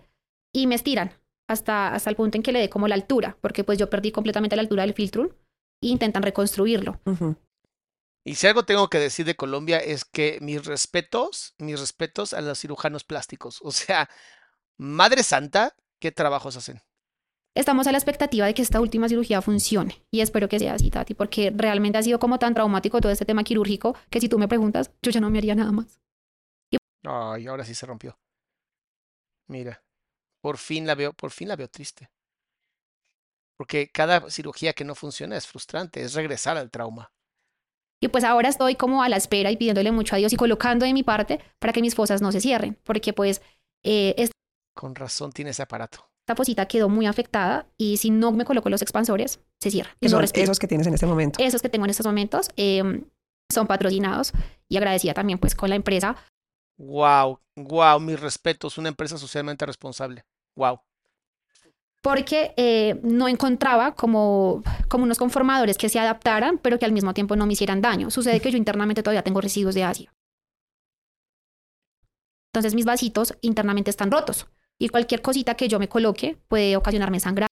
y me estiran hasta, hasta el punto en que le dé como la altura, porque pues yo perdí completamente la altura del filtrum e intentan reconstruirlo. Y si algo tengo que decir de Colombia es que mis respetos, mis respetos a los cirujanos plásticos. O sea, Madre Santa, ¿qué trabajos hacen? Estamos a la expectativa de que esta última cirugía funcione y espero que sea así, Tati, porque realmente ha sido como tan traumático todo este tema quirúrgico que si tú me preguntas, yo ya no me haría nada más. Ay, ahora sí se rompió. Mira, por fin la veo, por fin la veo triste. Porque cada cirugía que no funciona es frustrante, es regresar al trauma. Y pues ahora estoy como a la espera y pidiéndole mucho a Dios y colocando de mi parte para que mis fosas no se cierren, porque pues eh, Con razón tiene ese aparato. Fosita quedó muy afectada y si no me coloco los expansores, se cierra. Que son esos que tienes en este momento. Esos que tengo en estos momentos eh, son patrocinados y agradecida también pues con la empresa Wow, wow, mis respetos, una empresa socialmente responsable. Wow. porque eh, no encontraba como, como unos conformadores que se adaptaran, pero que al mismo tiempo no me hicieran daño. Sucede que yo internamente todavía tengo residuos de ácido. Entonces mis vasitos internamente están rotos y cualquier cosita que yo me coloque puede ocasionarme sangrar.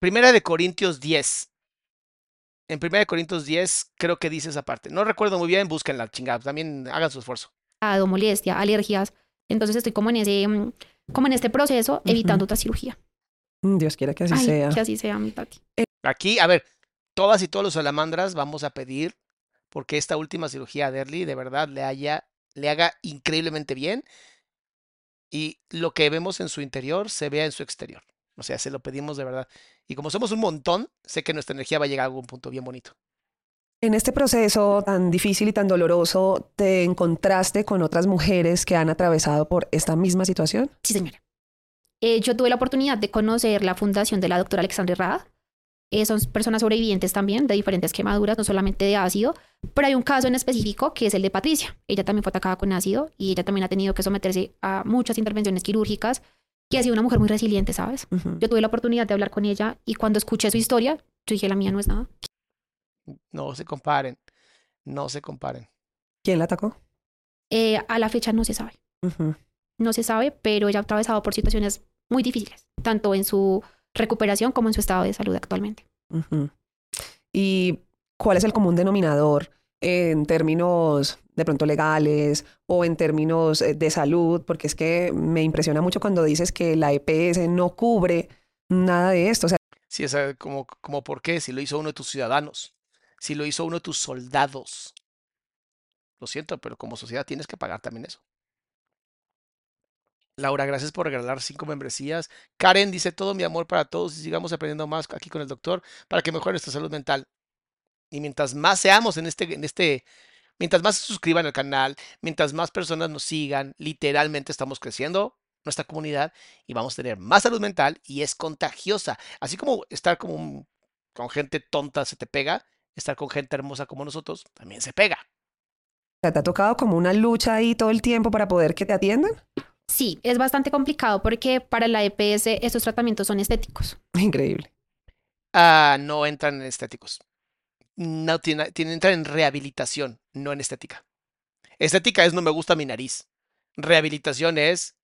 Primera de Corintios 10. En 1 Corintios 10 creo que dice esa parte. No recuerdo muy bien, búsquenla, chingados. También hagan su esfuerzo. molestia, alergias. Entonces estoy como en ese, mm, como en este proceso, evitando otra cirugía. Mm, Dios quiera que así Ay, sea. Que así sea, mi Tati. Aquí, a ver, todas y todos los salamandras vamos a pedir porque esta última cirugía a Derly de verdad le haya, le haga increíblemente bien y lo que vemos en su interior se vea en su exterior. O sea, se lo pedimos de verdad. Y como somos un montón, sé que nuestra energía va a llegar a algún punto bien bonito. En este proceso tan difícil y tan doloroso, ¿te encontraste con otras mujeres que han atravesado por esta misma situación? Sí, señora. Eh, yo tuve la oportunidad de conocer la fundación de la doctora Alexandra Rada. Eh, son personas sobrevivientes también de diferentes quemaduras, no solamente de ácido, pero hay un caso en específico que es el de Patricia. Ella también fue atacada con ácido y ella también ha tenido que someterse a muchas intervenciones quirúrgicas, que ha sido una mujer muy resiliente, ¿sabes? Yo tuve la oportunidad de hablar con ella y cuando escuché su historia, yo dije, la mía no es nada. No se comparen. No se comparen. ¿Quién la atacó? Eh, a la fecha no se sabe. No se sabe, pero ella ha atravesado por situaciones muy difíciles, tanto en su recuperación como en su estado de salud actualmente. ¿Y cuál es el común denominador en términos de pronto legales o en términos eh, de salud? Porque es que me impresiona mucho cuando dices que la EPS no cubre nada de esto. O sea, Sí, sea, como, como por qué, si lo hizo uno de tus ciudadanos, si lo hizo uno de tus soldados. Lo siento, pero como sociedad tienes que pagar también eso. Laura, gracias por regalar cinco membresías. Karen dice todo mi amor para todos y sigamos aprendiendo más aquí con el doctor para que mejore nuestra salud mental. Y mientras más seamos en este, en este, mientras más se suscriban al canal, mientras más personas nos sigan, literalmente estamos creciendo nuestra comunidad y vamos a tener más salud mental y es contagiosa. Así como estar como con gente tonta se te pega, estar con gente hermosa como nosotros también se pega. ¿te ha tocado como una lucha ahí todo el tiempo para poder que te atiendan? Sí, es bastante complicado porque para la EPS estos tratamientos son estéticos. Increíble. Ah, no entran en estéticos. No tiene, tiene- entran en rehabilitación, no en estética. Estética es no me gusta mi nariz. Rehabilitación es,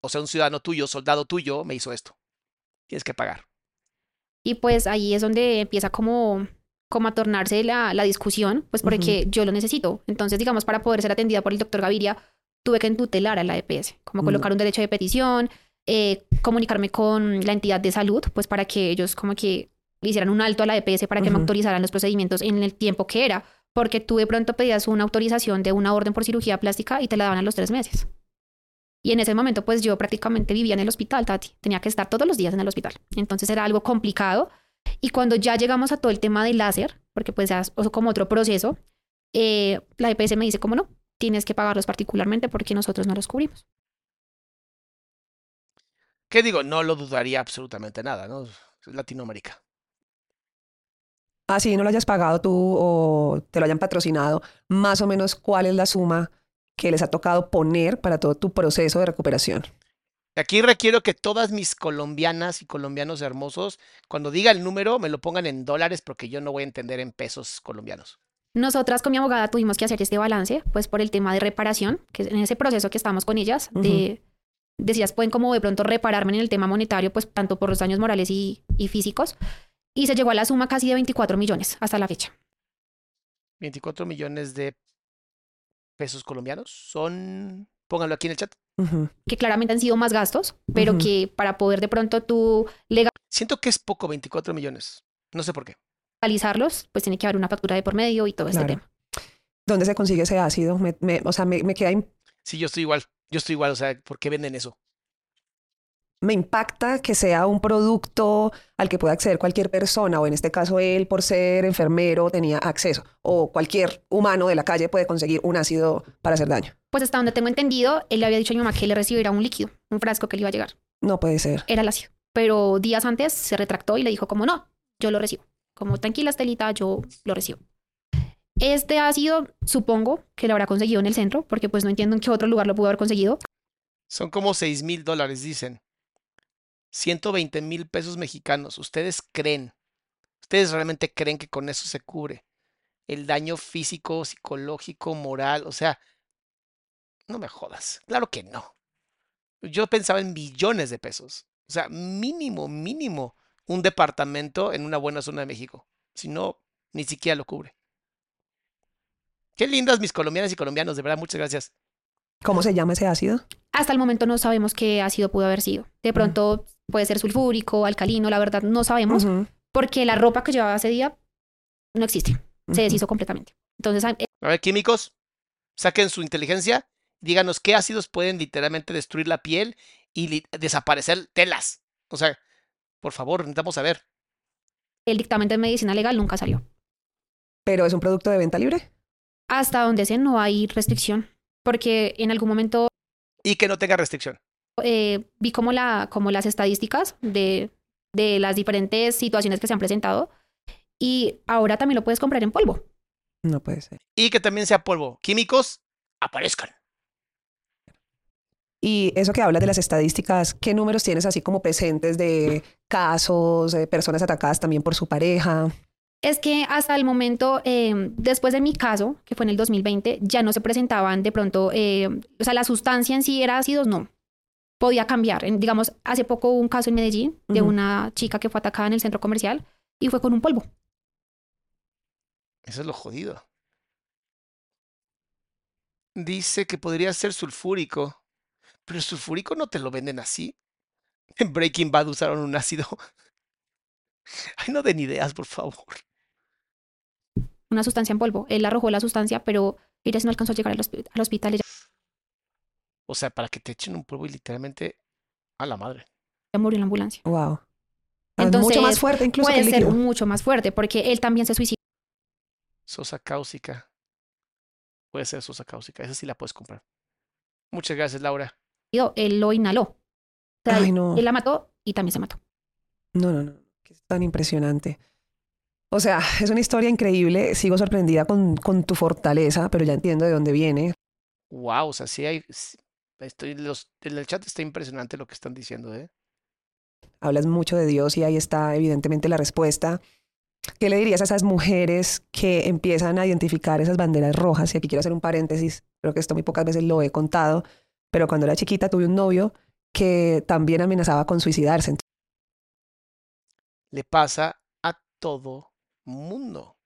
o sea, un ciudadano tuyo, soldado tuyo, me hizo esto. Tienes que pagar. Y pues ahí es donde empieza como, como a tornarse la, la discusión, pues porque yo lo necesito. Entonces, digamos, para poder ser atendida por el doctor Gaviria, tuve que entutelar a la EPS, como Mm. colocar un derecho de petición, eh, comunicarme con la entidad de salud, pues para que ellos como que le hicieran un alto a la EPS para que me Ujú. autorizaran los procedimientos en el tiempo que era. Porque tú de pronto pedías una autorización de una orden por cirugía plástica y te la daban a los tres meses. Y en ese momento, pues yo prácticamente vivía en el hospital, Tati. Tenía que estar todos los días en el hospital. Entonces era algo complicado. Y cuando ya llegamos a todo el tema del láser, porque pues ya es como otro proceso, eh, la EPS me dice, ¿cómo no? Tienes que pagarlos particularmente porque nosotros no los cubrimos. ¿Qué digo? No lo dudaría absolutamente nada, ¿no? Es Latinoamérica. Así no lo hayas pagado tú o te lo hayan patrocinado, más o menos cuál es la suma que les ha tocado poner para todo tu proceso de recuperación. Aquí requiero que todas mis colombianas y colombianos hermosos, cuando diga el número, me lo pongan en dólares porque yo no voy a entender en pesos colombianos. Nosotras con mi abogada tuvimos que hacer este balance, pues por el tema de reparación, que en ese proceso que estamos con ellas, de, de si ellas pueden como de pronto repararme en el tema monetario, pues tanto por los daños morales y, y físicos. Y se llegó a la suma casi de 24 millones hasta la fecha. 24 millones de pesos colombianos son, pónganlo aquí en el chat. Que claramente han sido más gastos, pero que para poder de pronto tú Siento que es poco 24 millones. No sé por qué. Legalizarlos, pues tiene que haber una factura de por medio y todo este Claro. tema. ¿Dónde se consigue ese ácido? Me- me- o sea, me, me queda Sí, yo estoy igual. Yo estoy igual. O sea, ¿por qué venden eso? me impacta que sea un producto al que pueda acceder cualquier persona, o en este caso él, por ser enfermero, tenía acceso, o cualquier humano de la calle puede conseguir un ácido para hacer daño. Pues hasta donde tengo entendido, él le había dicho a mi mamá que le recibiera un líquido, un frasco que le iba a llegar. No puede ser. Era el ácido. Pero días antes se retractó y le dijo como no, yo lo recibo. Como tranquila, Estelita, yo lo recibo. Este ácido, supongo que lo habrá conseguido en el centro, porque pues no entiendo en qué otro lugar lo pudo haber conseguido. Son como 6 mil dólares, dicen. 120 mil pesos mexicanos. ¿Ustedes creen? ¿Ustedes realmente creen que con eso se cubre el daño físico, psicológico, moral? O sea, no me jodas. Claro que no. Yo pensaba en millones de pesos. O sea, mínimo, mínimo un departamento en una buena zona de México. Si no, ni siquiera lo cubre. Qué lindas mis colombianas y colombianos, de verdad, muchas gracias. ¿Cómo se llama ese ácido? Hasta el momento no sabemos qué ácido pudo haber sido. De pronto puede ser sulfúrico, alcalino, la verdad no sabemos, porque la ropa que llevaba ese día no existe. Se deshizo completamente. Entonces, a- A ver, químicos, saquen su inteligencia, díganos qué ácidos pueden literalmente destruir la piel y desaparecer telas. O sea, por favor, necesitamos saber. el dictamen de medicina legal nunca salió. ¿Pero es un producto de venta libre? Hasta donde sé no hay restricción, porque en algún momento Y que no tenga restricción. eh, vi como, la, como las estadísticas de, de las diferentes situaciones que se han presentado y ahora también lo puedes comprar en polvo. No puede ser. Y que también sea polvo. Químicos, aparezcan. Y eso que hablas de las estadísticas, ¿qué números tienes así como presentes de casos, de personas atacadas también por su pareja? Es que hasta el momento, eh, después de mi caso, que fue en el 2020, ya no se presentaban de pronto, eh, o sea, la sustancia en sí era ácidos, no. Podía cambiar. En- digamos, hace poco hubo un caso en Medellín de una chica que fue atacada en el centro comercial y fue con un polvo. Eso es lo jodido. Dice que podría ser sulfúrico. Pero el sulfúrico no te lo venden así. En Breaking Bad usaron un ácido. Ay, no den ideas, por favor. Una sustancia en polvo. Él arrojó la sustancia, pero ella no alcanzó a llegar al, hospi- al hospital. Ella O sea, para que te echen un polvo y literalmente a la madre. murió en la ambulancia. Wow. Entonces, mucho más fuerte incluso que Puede el ser líquido. mucho más fuerte porque él también se suicidó. Sosa cáusica. Puede ser sosa cáusica. Esa sí la puedes comprar. Muchas gracias, Laura. Él lo inhaló. O sea, Ay, no. Él la mató y también se mató. No, no, no. Es tan impresionante. O sea, es una historia increíble. Sigo sorprendida con, con tu fortaleza, pero ya entiendo de dónde viene. Wow, o sea, sí hay. Estoy, los, en el chat está impresionante lo que están diciendo, ¿eh? Hablas mucho de Dios y ahí está evidentemente la respuesta. ¿Qué le dirías a esas mujeres que empiezan a identificar esas banderas rojas? Y aquí quiero hacer un paréntesis. Creo que esto muy pocas veces lo he contado, pero cuando era chiquita tuve un novio que también amenazaba con suicidarse. Le pasa a todo mundo.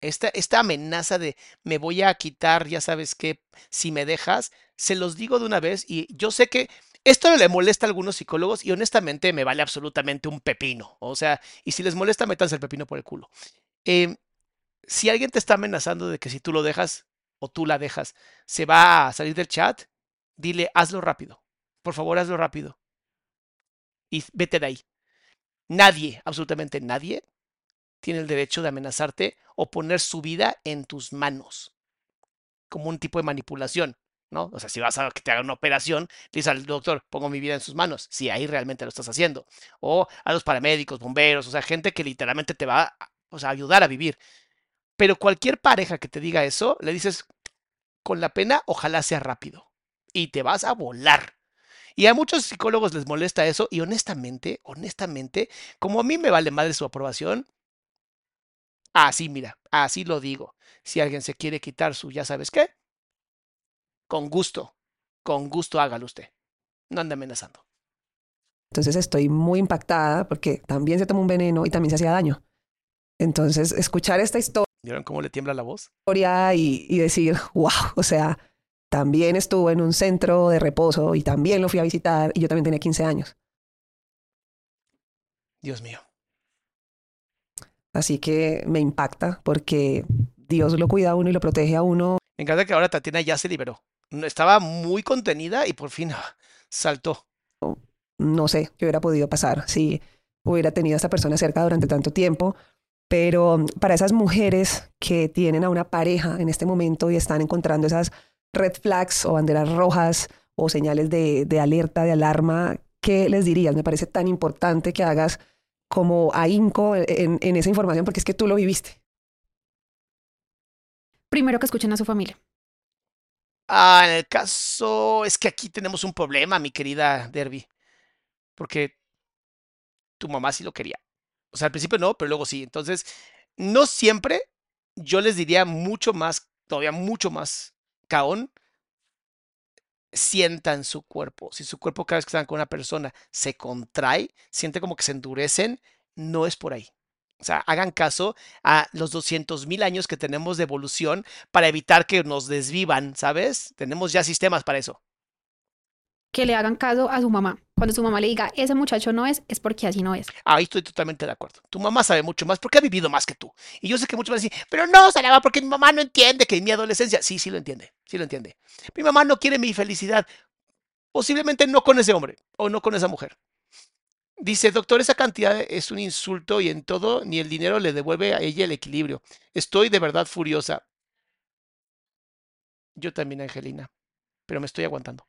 Esta, esta amenaza de me voy a quitar, ya sabes qué, si me dejas, se los digo de una vez y yo sé que esto le molesta a algunos psicólogos y honestamente me vale absolutamente un pepino. O sea, y si les molesta, métanse el pepino por el culo. Em, si alguien te está amenazando de que si tú lo dejas o tú la dejas, se va a salir del chat, dile, hazlo rápido. Por favor, hazlo rápido. Y vete de ahí. Nadie, absolutamente nadie, tiene el derecho de amenazarte o poner su vida en tus manos. Como un tipo de manipulación, ¿no? O sea, si vas a que te hagan una operación, dices al doctor, pongo mi vida en sus manos. Si ahí realmente lo estás haciendo. O a los paramédicos, bomberos, o sea, gente que literalmente te va a, o sea, ayudar a vivir. Pero cualquier pareja que te diga eso, le dices, con la pena, ojalá sea rápido. Y te vas a volar. Y a muchos psicólogos les molesta eso y honestamente, honestamente, como a mí me vale madre su aprobación, así mira, así lo digo. Si alguien se quiere quitar su ya sabes qué, con gusto, con gusto hágalo usted. No ande amenazando. Entonces estoy muy impactada porque también se tomó un veneno y también se hacía daño. Entonces, escuchar esta ¿Vieron cómo le tiembla la voz? historia y, y decir, wow, o sea, también estuvo en un centro de reposo y también lo fui a visitar y yo también tenía 15 años. Dios mío. Así que me impacta porque Dios lo cuida a uno y lo protege a uno. Me encanta que ahora Tatiana ya se liberó. Estaba muy contenida y por fin ah, saltó. No sé qué hubiera podido pasar si hubiera tenido a esta persona cerca durante tanto tiempo. Pero para esas mujeres que tienen a una pareja en este momento y están encontrando esas red flags o banderas rojas o señales de, de alerta, de alarma, ¿qué les dirías? Me parece tan importante que hagas como ahínco en, en esa información porque es que tú lo viviste. Primero que escuchen a su familia. Ah, en el caso es que aquí tenemos un problema, mi querida Derby. Porque tu mamá sí lo quería. O sea, al principio no, pero luego sí. Entonces, no siempre yo les diría mucho más, todavía mucho más caón. Sientan su cuerpo. Si su cuerpo cada vez que están con una persona se contrae, siente como que se endurecen, no es por ahí. O sea, hagan caso a los 200 mil años que tenemos de evolución para evitar que nos desvivan, ¿sabes? Tenemos ya sistemas para eso. Que le hagan caso a su mamá. Cuando su mamá le diga, ese muchacho no es, es porque así no es. Ahí estoy totalmente de acuerdo. Tu mamá sabe mucho más porque ha vivido más que tú. Y yo sé que muchos van a decir, pero no, Salama, porque mi mamá no entiende que en mi adolescencia. Sí, sí lo entiende, sí lo entiende. Mi mamá no quiere mi felicidad. Posiblemente no con ese hombre o no con esa mujer. Dice, doctor, esa cantidad es un insulto y en todo ni el dinero le devuelve a ella el equilibrio. Estoy de verdad furiosa. Yo también, Angelina, pero me estoy aguantando.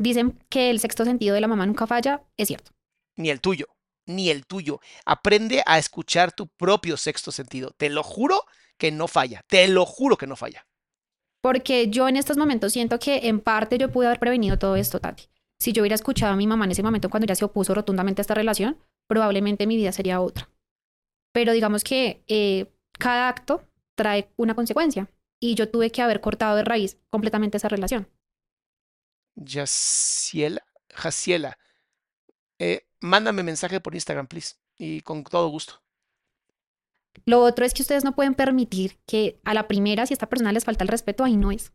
Dicen que el sexto sentido de la mamá nunca falla, es cierto. Ni el tuyo, ni el tuyo. Aprende a escuchar tu propio sexto sentido. Te lo juro que no falla. Te lo juro que no falla. Porque yo en estos momentos siento que en parte yo pude haber prevenido todo esto, Tati. Si yo hubiera escuchado a mi mamá en ese momento cuando ya se opuso rotundamente a esta relación, probablemente mi vida sería otra. Pero digamos que eh, cada acto trae una consecuencia y yo tuve que haber cortado de raíz completamente esa relación. Yaciela, Jaciela, eh, mándame mensaje por Instagram, please, y con todo gusto. Lo otro es que ustedes no pueden permitir que a la primera, si a esta persona les falta el respeto, ahí no es.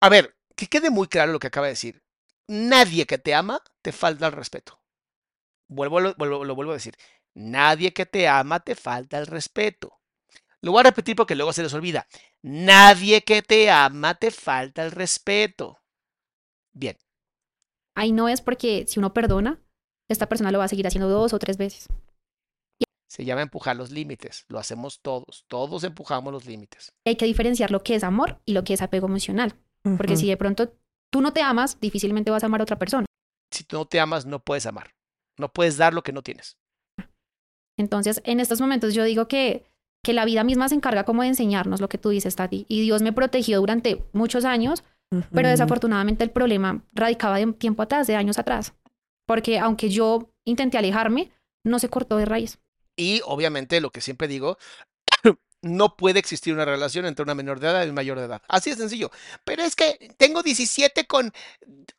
A ver, que quede muy claro lo que acaba de decir. Nadie que te ama te falta el respeto. Vuelvo, lo, lo vuelvo a decir. Nadie que te ama te falta el respeto. Lo voy a repetir porque luego se les olvida. Nadie que te ama te falta el respeto. Bien. Ahí no es porque si uno perdona, esta persona lo va a seguir haciendo dos o tres veces. Se llama empujar los límites. Lo hacemos todos. Todos empujamos los límites. Hay que diferenciar lo que es amor y lo que es apego emocional. Porque si de pronto tú no te amas, difícilmente vas a amar a otra persona. Si tú no te amas, no puedes amar. No puedes dar lo que no tienes. Entonces, en estos momentos yo digo que, que la vida misma se encarga como de enseñarnos lo que tú dices, Tati. Y Dios me protegió durante muchos años, pero desafortunadamente el problema radicaba de un tiempo atrás, de años atrás. Porque aunque yo intenté alejarme, no se cortó de raíz. Y obviamente lo que siempre digo, no puede existir una relación entre una menor de edad y un mayor de edad. Así de sencillo. Pero es que tengo 17 con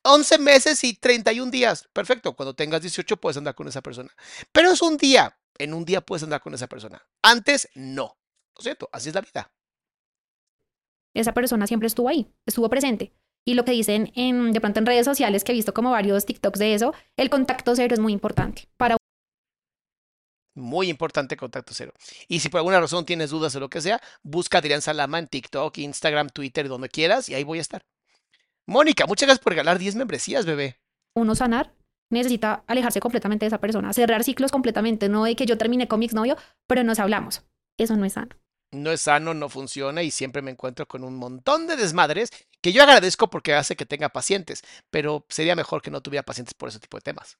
11 meses y 31 días. Perfecto, cuando tengas 18 puedes andar con esa persona. Pero es un día. En un día puedes andar con esa persona. Antes, no. ¿No es cierto? Así es la vida. Esa persona siempre estuvo ahí, estuvo presente. Y lo que dicen en, de pronto en redes sociales, que he visto como varios TikToks de eso, el contacto cero es muy importante para muy importante contacto cero. Y si por alguna razón tienes dudas o lo que sea, busca a Adrián Salama en TikTok, Instagram, Twitter, donde quieras, y ahí voy a estar. Mónica, muchas gracias por regalar 10 membresías, bebé. Uno sanar necesita alejarse completamente de esa persona, cerrar ciclos completamente, no de que yo termine con mi exnovio, pero nos hablamos. Eso no es sano. No es sano, no funciona y siempre me encuentro con un montón de desmadres que yo agradezco porque hace que tenga pacientes, pero sería mejor que no tuviera pacientes por ese tipo de temas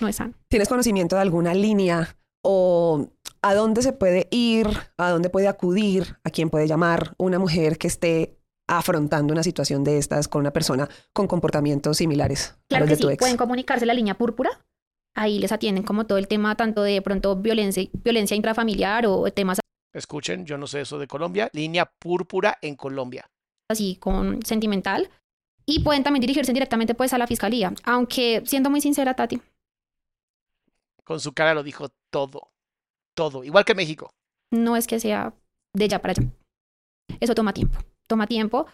no es sano. ¿Tienes conocimiento de alguna línea o a dónde se puede ir, a dónde puede acudir, a quién puede llamar una mujer que esté afrontando una situación de estas con una persona con comportamientos similares claro a los de tu ex? Pueden comunicarse la línea púrpura. Ahí les atienden como todo el tema tanto de pronto violencia, violencia intrafamiliar o temas Escuchen, yo no sé eso de Colombia, línea púrpura en Colombia. Así con sentimental. Y pueden también dirigirse directamente pues a la fiscalía. Aunque siendo muy sincera, Tati, con su cara lo dijo todo, todo, igual que México. No es que sea de ya para allá. Eso toma tiempo, toma tiempo,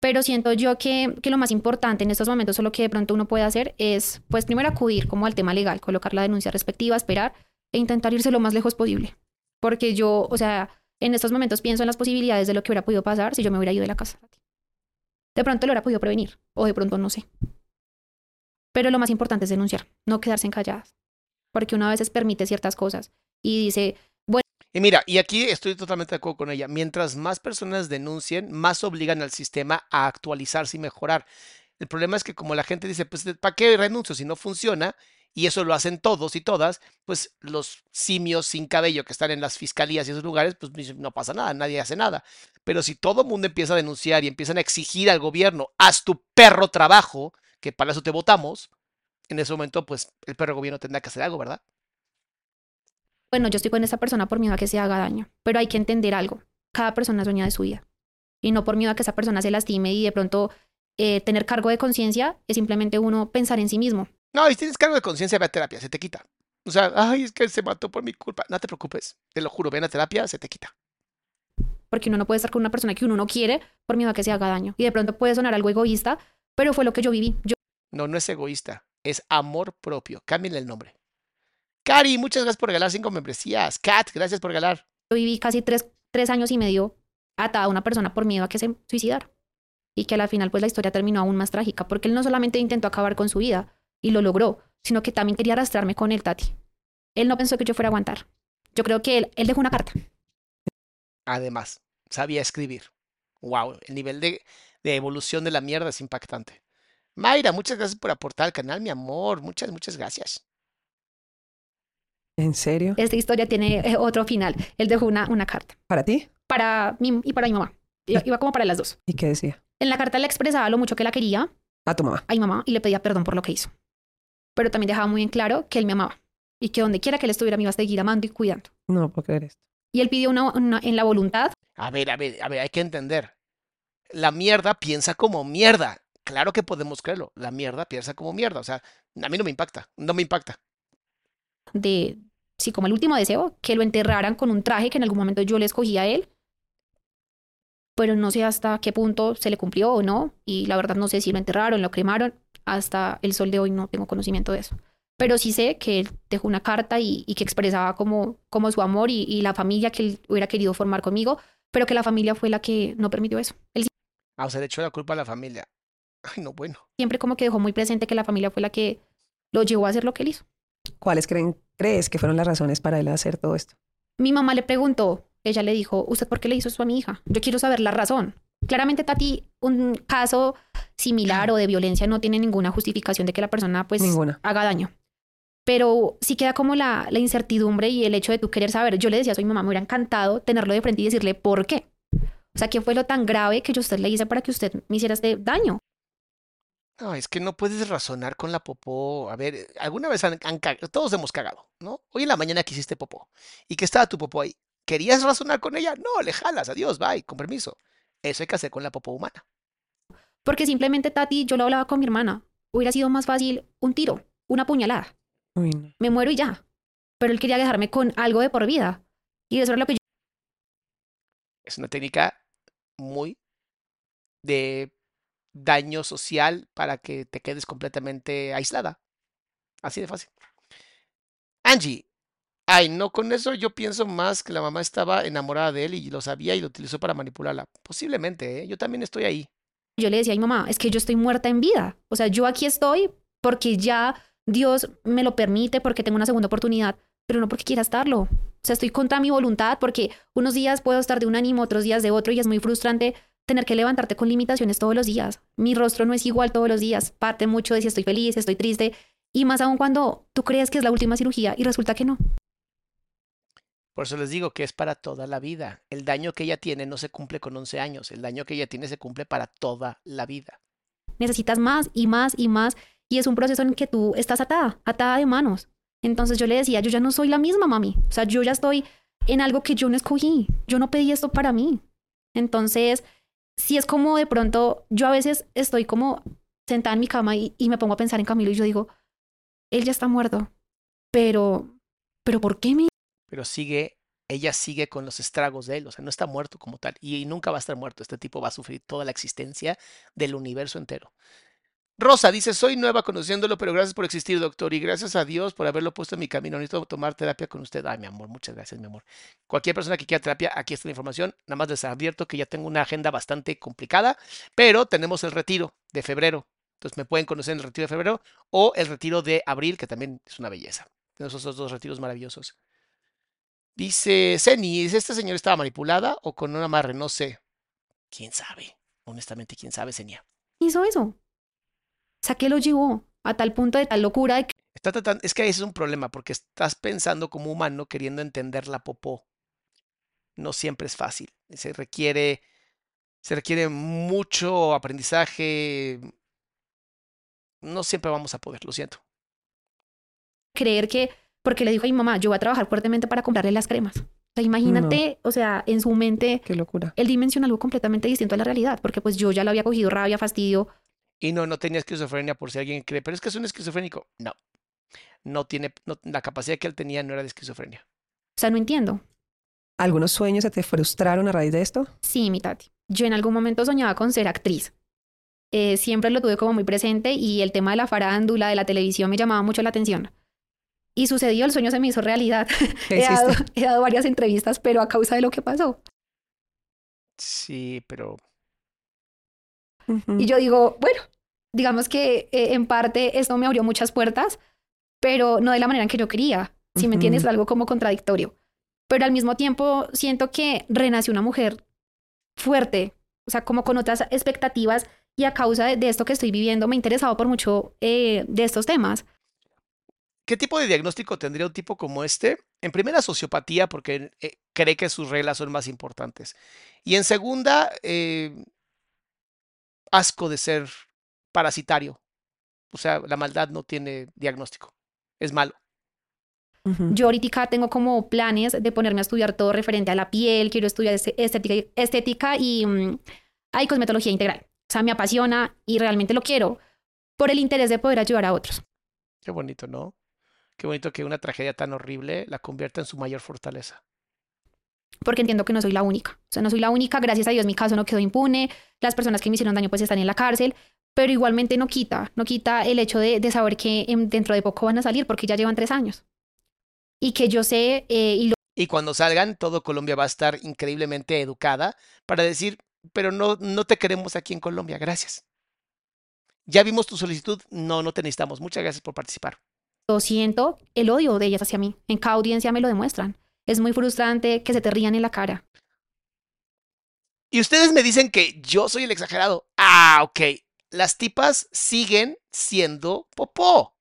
pero siento yo que, que, lo más importante en estos momentos, o lo que de pronto uno puede hacer, es, pues primero acudir como al tema legal, colocar la denuncia respectiva, esperar e intentar irse lo más lejos posible. Porque yo, o sea, en estos momentos pienso en las posibilidades de lo que hubiera podido pasar si yo me hubiera ido de la casa. De pronto lo hubiera podido prevenir, o de pronto no sé. Pero lo más importante es denunciar, no quedarse encalladas porque uno a veces permite ciertas cosas y dice. Y mira, y aquí estoy totalmente de acuerdo con ella, mientras más personas denuncien, más obligan al sistema a actualizarse y mejorar. El problema es que como la gente dice, pues, ¿para qué renuncio si no funciona? Y eso lo hacen todos y todas, pues los simios sin cabello que están en las fiscalías y esos lugares, pues no pasa nada, nadie hace nada. Pero si todo el mundo empieza a denunciar y empiezan a exigir al gobierno, haz tu perro trabajo, que para eso te votamos, en ese momento, pues el perro gobierno tendrá que hacer algo, ¿verdad? Bueno, yo estoy con esa persona por miedo a que se haga daño, pero hay que entender algo. Cada persona es dueña de su vida. Y no por miedo a que esa persona se lastime y de pronto eh, tener cargo de conciencia es simplemente uno pensar en sí mismo. No, y si tienes cargo de conciencia, ve a terapia, se te quita. O sea, ay, es que se mató por mi culpa. No te preocupes, te lo juro, ven a terapia, se te quita. Porque uno no puede estar con una persona que uno no quiere por miedo a que se haga daño. Y de pronto puede sonar algo egoísta, pero fue lo que yo viví. Yo No, no es egoísta, es amor propio. Cámbienle el nombre. Cari, muchas gracias por regalar cinco membresías. Kat, gracias por regalar. viví casi tres, tres años y medio atada a una persona por miedo a que se suicidara. Y que al final pues la historia terminó aún más trágica, porque él no solamente intentó acabar con su vida y lo logró, sino que también quería arrastrarme con él, Tati. Él no pensó que yo fuera a aguantar. Yo creo que él, él dejó una carta. Además, sabía escribir. Wow, el nivel de, de evolución de la mierda es impactante. Mayra, muchas gracias por aportar al canal, mi amor. Muchas, muchas gracias. ¿En serio? Esta historia tiene eh, otro final. Él dejó una, una carta ¿Para ti? para mí y para mi mamá. Iba, iba como para las dos. ¿Y qué decía? En la carta le expresaba lo mucho que la quería A tu mamá. a mi mamá y le pedía perdón por lo que hizo. Pero también dejaba muy en claro que él me amaba y que donde quiera que él estuviera me iba a seguir amando y cuidando. No puedo creer esto. Y él pidió una, una- en la voluntad A ver, a ver, a ver, hay que entender. La mierda piensa como mierda. Claro que podemos creerlo. La mierda piensa como mierda. O sea, a mí no me impacta. No me impacta. de, sí, como el último deseo, que lo enterraran con un traje que en algún momento yo le escogí a él. Pero no sé hasta qué punto se le cumplió o no. Y la verdad no sé si lo enterraron, lo cremaron. Hasta el sol de hoy no tengo conocimiento de eso. Pero sí sé que él dejó una carta y, y que expresaba como, como su amor y, y la familia que él hubiera querido formar conmigo, pero que la familia fue la que no permitió eso. Él Ah, o sea, le echó la culpa a la familia. Ay, no, bueno. siempre como que dejó muy presente que la familia fue la que lo llevó a hacer lo que él hizo. ¿Cuáles creen, crees que fueron las razones para él hacer todo esto? Mi mamá le preguntó, ella le dijo, ¿usted por qué le hizo eso a mi hija? Yo quiero saber la razón. Claramente, Tati, un caso similar o de violencia no tiene ninguna justificación de que la persona pues Ninguna. haga daño. Pero sí queda como la, la incertidumbre y el hecho de tú querer saber. Yo le decía a mi mamá, me hubiera encantado tenerlo de frente y decirle por qué. O sea, ¿qué fue lo tan grave que yo a usted le hice para que usted me hiciera este daño? No, es que no puedes razonar con la popó. A ver, eh, alguna vez han, han cag- todos hemos cagado, ¿no? Hoy en la mañana que hiciste popó y que estaba tu popó ahí. ¿Querías razonar con ella? No, le jalas, adiós, bye, con permiso. Eso hay que hacer con la popó humana. Porque simplemente, Tati, yo lo hablaba con mi hermana. Hubiera sido más fácil un tiro, una puñalada. Uy, no. me muero y ya. Pero él quería dejarme con algo de por vida. Y eso era lo que yo Es una técnica muy de daño social para que te quedes completamente aislada. Así de fácil. Angie, ay, no, con eso yo pienso más que la mamá estaba enamorada de él y lo sabía y lo utilizó para manipularla. Posiblemente, ¿eh? Yo también estoy ahí. yo le decía a mi mamá, es que yo estoy muerta en vida. O sea, yo aquí estoy porque ya Dios me lo permite, porque tengo una segunda oportunidad, pero no porque quiera estarlo. O sea, estoy contra mi voluntad porque unos días puedo estar de un ánimo, otros días de otro y es muy frustrante tener que levantarte con limitaciones todos los días. Mi rostro no es igual todos los días. Parte mucho de si estoy feliz, estoy triste. Y más aún cuando tú crees que es la última cirugía y resulta que no. Por eso les digo que es para toda la vida. El daño que ella tiene no se cumple con 11 años. El daño que ella tiene se cumple para toda la vida. necesitas más y más y más y es un proceso en que tú estás atada, atada de manos. Entonces yo le decía, yo ya no soy la misma, mami. O sea, yo ya estoy en algo que yo no escogí. Yo no pedí esto para mí. Entonces, si es como de pronto, yo a veces estoy como sentada en mi cama y, me pongo a pensar en Camilo y yo digo, él ya está muerto, pero, pero ¿por qué me Pero sigue, ella sigue con los estragos de él. O sea, no está muerto como tal. Y nunca va a estar muerto. Este tipo va a sufrir toda la existencia del universo entero. Rosa dice, soy nueva conociéndolo, pero gracias por existir, doctor, y gracias a Dios por haberlo puesto en mi camino. Necesito tomar terapia con usted. Ay, mi amor, muchas gracias, mi amor. Cualquier persona que quiera terapia, aquí está la información. Nada más les advierto que ya tengo una agenda bastante complicada, pero tenemos el retiro de febrero. Entonces me pueden conocer en el retiro de febrero o el retiro de abril, que también es una belleza. Tenemos esos dos retiros maravillosos. Dice Ceni, ¿es esta señora estaba manipulada o con una amarre? No sé. ¿Quién sabe? Honestamente, ¿quién sabe, Senia? hizo eso? O sea, ¿qué lo llevó a tal punto de tal locura de que Está tratando, es que ese es un problema porque estás pensando como humano queriendo entender la popó. No siempre es fácil. Se requiere, se requiere mucho aprendizaje. No siempre vamos a poder, lo siento. creer que, porque le dijo a mi mamá, yo voy a trabajar fuertemente para comprarle las cremas. O sea, imagínate, o sea, en su mente, Qué locura. él dimensiona algo completamente distinto a la realidad, porque pues yo ya lo había cogido rabia, fastidio. Y no, no tenía esquizofrenia por si alguien cree, pero es que es un esquizofrénico. No, no tiene, no- la capacidad que él tenía no era de esquizofrenia. O sea, no entiendo. ¿Algunos sueños se te frustraron a raíz de esto? Sí, mi tati. Yo en algún momento soñaba con ser actriz. Eh, siempre lo tuve como muy presente y el tema de la farándula, de la televisión me llamaba mucho la atención. Y sucedió, el sueño se me hizo realidad. ¿Qué he, dado, he dado varias entrevistas, pero a causa de lo que pasó. Sí, pero Y yo digo, bueno, digamos que eh, en parte esto me abrió muchas puertas, pero no de la manera en que yo quería. Si me entiendes, algo como contradictorio. Pero al mismo tiempo siento que renació una mujer fuerte, o sea, como con otras expectativas y a causa de, de esto que estoy viviendo me he interesado por mucho eh, de estos temas. ¿qué tipo de diagnóstico tendría un tipo como este? En primera, sociopatía, porque eh, cree que sus reglas son más importantes. Y en segunda, eh, asco de ser parasitario. O sea, la maldad no tiene diagnóstico. Es malo. Yo ahorita tengo como planes de ponerme a estudiar todo referente a la piel, quiero estudiar este- estética, y- estética y mm, hay cosmetología integral. O sea, me apasiona y realmente lo quiero por el interés de poder ayudar a otros. Qué bonito, ¿no? Qué bonito que una tragedia tan horrible la convierta en su mayor fortaleza. Porque entiendo que no soy la única. O sea, no soy la única, gracias a Dios mi caso no quedó impune, las personas que me hicieron daño pues están en la cárcel, pero igualmente no quita, no quita el hecho de, de saber que dentro de poco van a salir porque ya llevan tres años. Y que yo sé, eh, y lo Y cuando salgan, todo Colombia va a estar increíblemente educada para decir, pero no, no te queremos aquí en Colombia, gracias. Ya vimos tu solicitud, no, no te necesitamos. Muchas gracias por participar. siento, el odio de ellas hacia mí. En cada audiencia me lo demuestran. Es muy frustrante que se te rían en la cara. Y ustedes me dicen que yo soy el exagerado. Ah, ok. Las tipas siguen siendo popó.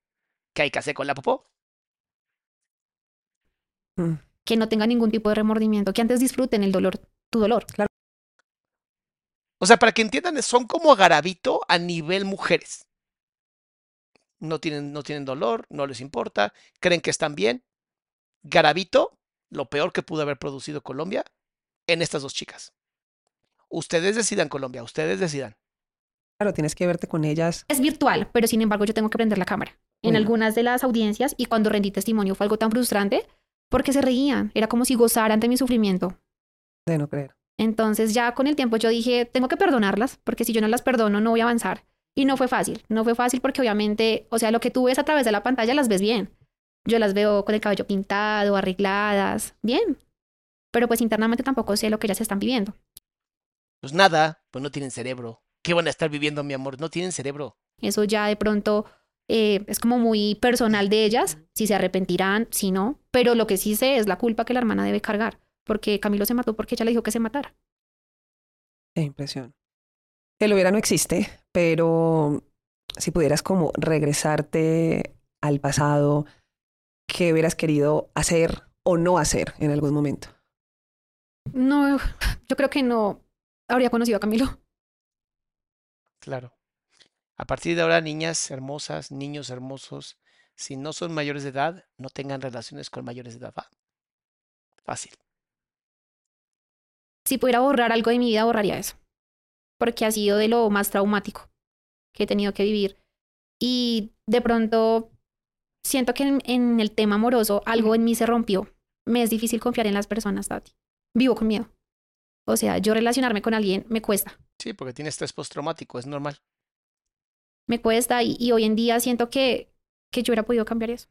¿Qué hay que hacer con la popó? Mm. Que no tengan ningún tipo de remordimiento, que antes disfruten el dolor, tu dolor. O sea, para que entiendan, son como garabito a nivel mujeres. No tienen, no tienen dolor, no les importa, creen que están bien. Garabito, lo peor que pudo haber producido Colombia en estas dos chicas. Ustedes decidan, Colombia, ustedes decidan. Claro, tienes que verte con ellas. Es virtual, pero sin embargo yo tengo que prender la cámara. En Bueno. algunas de las audiencias y cuando rendí testimonio fue algo tan frustrante porque se reían. Era como si gozaran de mi sufrimiento. De no creer. Entonces ya con el tiempo yo dije, tengo que perdonarlas, porque si yo no las perdono no voy a avanzar. Y no fue fácil, no fue fácil porque obviamente, o sea, lo que tú ves a través de la pantalla las ves bien. Yo las veo con el cabello pintado, arregladas, bien. Pero pues internamente tampoco sé lo que ellas están viviendo. Pues nada, pues no tienen cerebro. ¿Qué van a estar viviendo, mi amor? No tienen cerebro. Eso ya de pronto eh, es como muy personal de ellas, si se arrepentirán, si no. Pero lo que sí sé es la culpa que la hermana debe cargar, porque Camilo se mató porque ella le dijo que se matara. Qué impresión. El hubiera no existe, pero si pudieras como regresarte al pasado, ¿qué hubieras querido hacer o no hacer en algún momento? No, yo creo que no habría conocido a Camilo. Claro. A partir de ahora, niñas hermosas, niños hermosos, si no son mayores de edad, no tengan relaciones con mayores de edad. ¿va? Fácil. Si pudiera borrar algo de mi vida, borraría eso. Porque ha sido de lo más traumático que he tenido que vivir. Y de pronto siento que en, en el tema amoroso algo en mí se rompió. Me es difícil confiar en las personas, Tati. Vivo con miedo. O sea, yo relacionarme con alguien me cuesta. Sí, porque tiene estrés postraumático, es normal. Me cuesta y, y hoy en día siento que, que yo hubiera podido cambiar eso.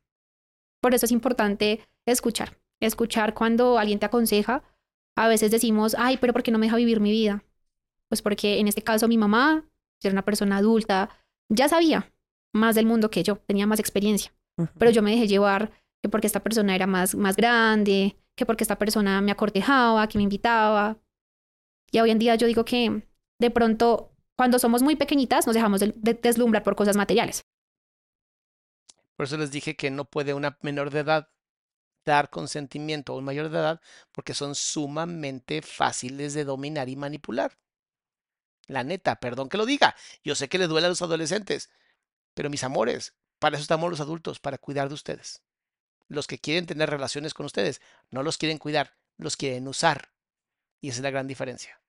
Por eso es importante escuchar. Escuchar cuando alguien te aconseja. A veces decimos, ay, pero ¿por qué no me deja vivir mi vida? Pues porque en este caso mi mamá era una persona adulta, ya sabía más del mundo que yo, tenía más experiencia. Pero yo me dejé llevar que porque esta persona era más, más grande, que porque esta persona me acortejaba, que me invitaba. Y hoy en día yo digo que de pronto, cuando somos muy pequeñitas, nos dejamos de, de deslumbrar por cosas materiales. Por eso les dije que no puede una menor de edad dar consentimiento a un mayor de edad porque son sumamente fáciles de dominar y manipular. La neta, perdón que lo diga. Yo sé que le duele a los adolescentes, pero mis amores, para eso estamos los adultos, para cuidar de ustedes. Los que quieren tener relaciones con ustedes no los quieren cuidar, los quieren usar. Y esa es la gran diferencia.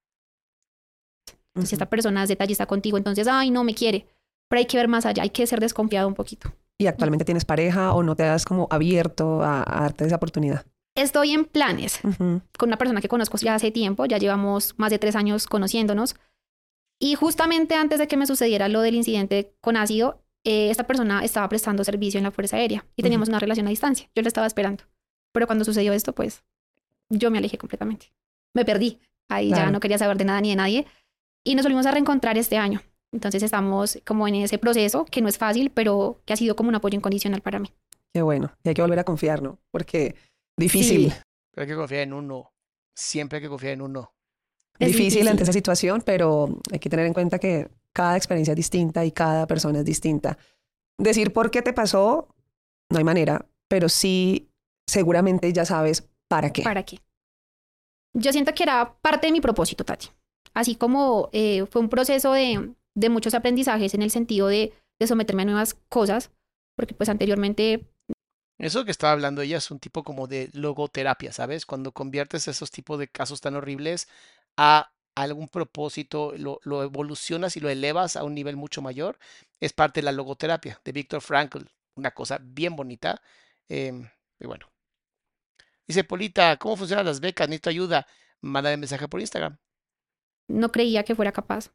Si esta persona es detallista contigo, entonces, ay, no me quiere. Pero hay que ver más allá, hay que ser desconfiado un poquito. ¿Y actualmente tienes pareja o no te has como abierto a, a darte esa oportunidad? Estoy en planes con una persona que conozco ya hace tiempo, ya llevamos más de tres años conociéndonos. Y justamente antes de que me sucediera lo del incidente con ácido, eh, esta persona estaba prestando servicio en la Fuerza Aérea y teníamos una relación a distancia. Yo la estaba esperando. Pero cuando sucedió esto, pues yo me alejé completamente. Me perdí. Ahí ya no quería saber de nada ni de nadie. Y nos volvimos a reencontrar este año. Entonces estamos como en ese proceso que no es fácil, pero que ha sido como un apoyo incondicional para mí. Qué bueno. Y hay que volver a confiar, ¿no? Porque difícil, Sí. Pero hay que confiar en uno. Siempre hay que confiar en uno. Es difícil, difícil. ante esa situación, pero hay que tener en cuenta que cada experiencia es distinta y cada persona es distinta. Decir por qué te pasó, no hay manera, pero sí, seguramente ya sabes para qué. ¿Para qué? Yo siento que era parte de mi propósito, Tati. Así como eh, fue un proceso de, de muchos aprendizajes en el sentido de, de someterme a nuevas cosas, porque pues anteriormente Eso que estaba hablando ella es un tipo como de logoterapia, ¿sabes? Cuando conviertes esos tipos de casos tan horribles a algún propósito, lo, lo evolucionas y lo elevas a un nivel mucho mayor, es parte de la logoterapia de Viktor Frankl, una cosa bien bonita. em, y bueno. Dice Polita, ¿cómo funcionan las becas? Necesito ayuda. Mándame mensaje por Instagram. no creía que fuera capaz.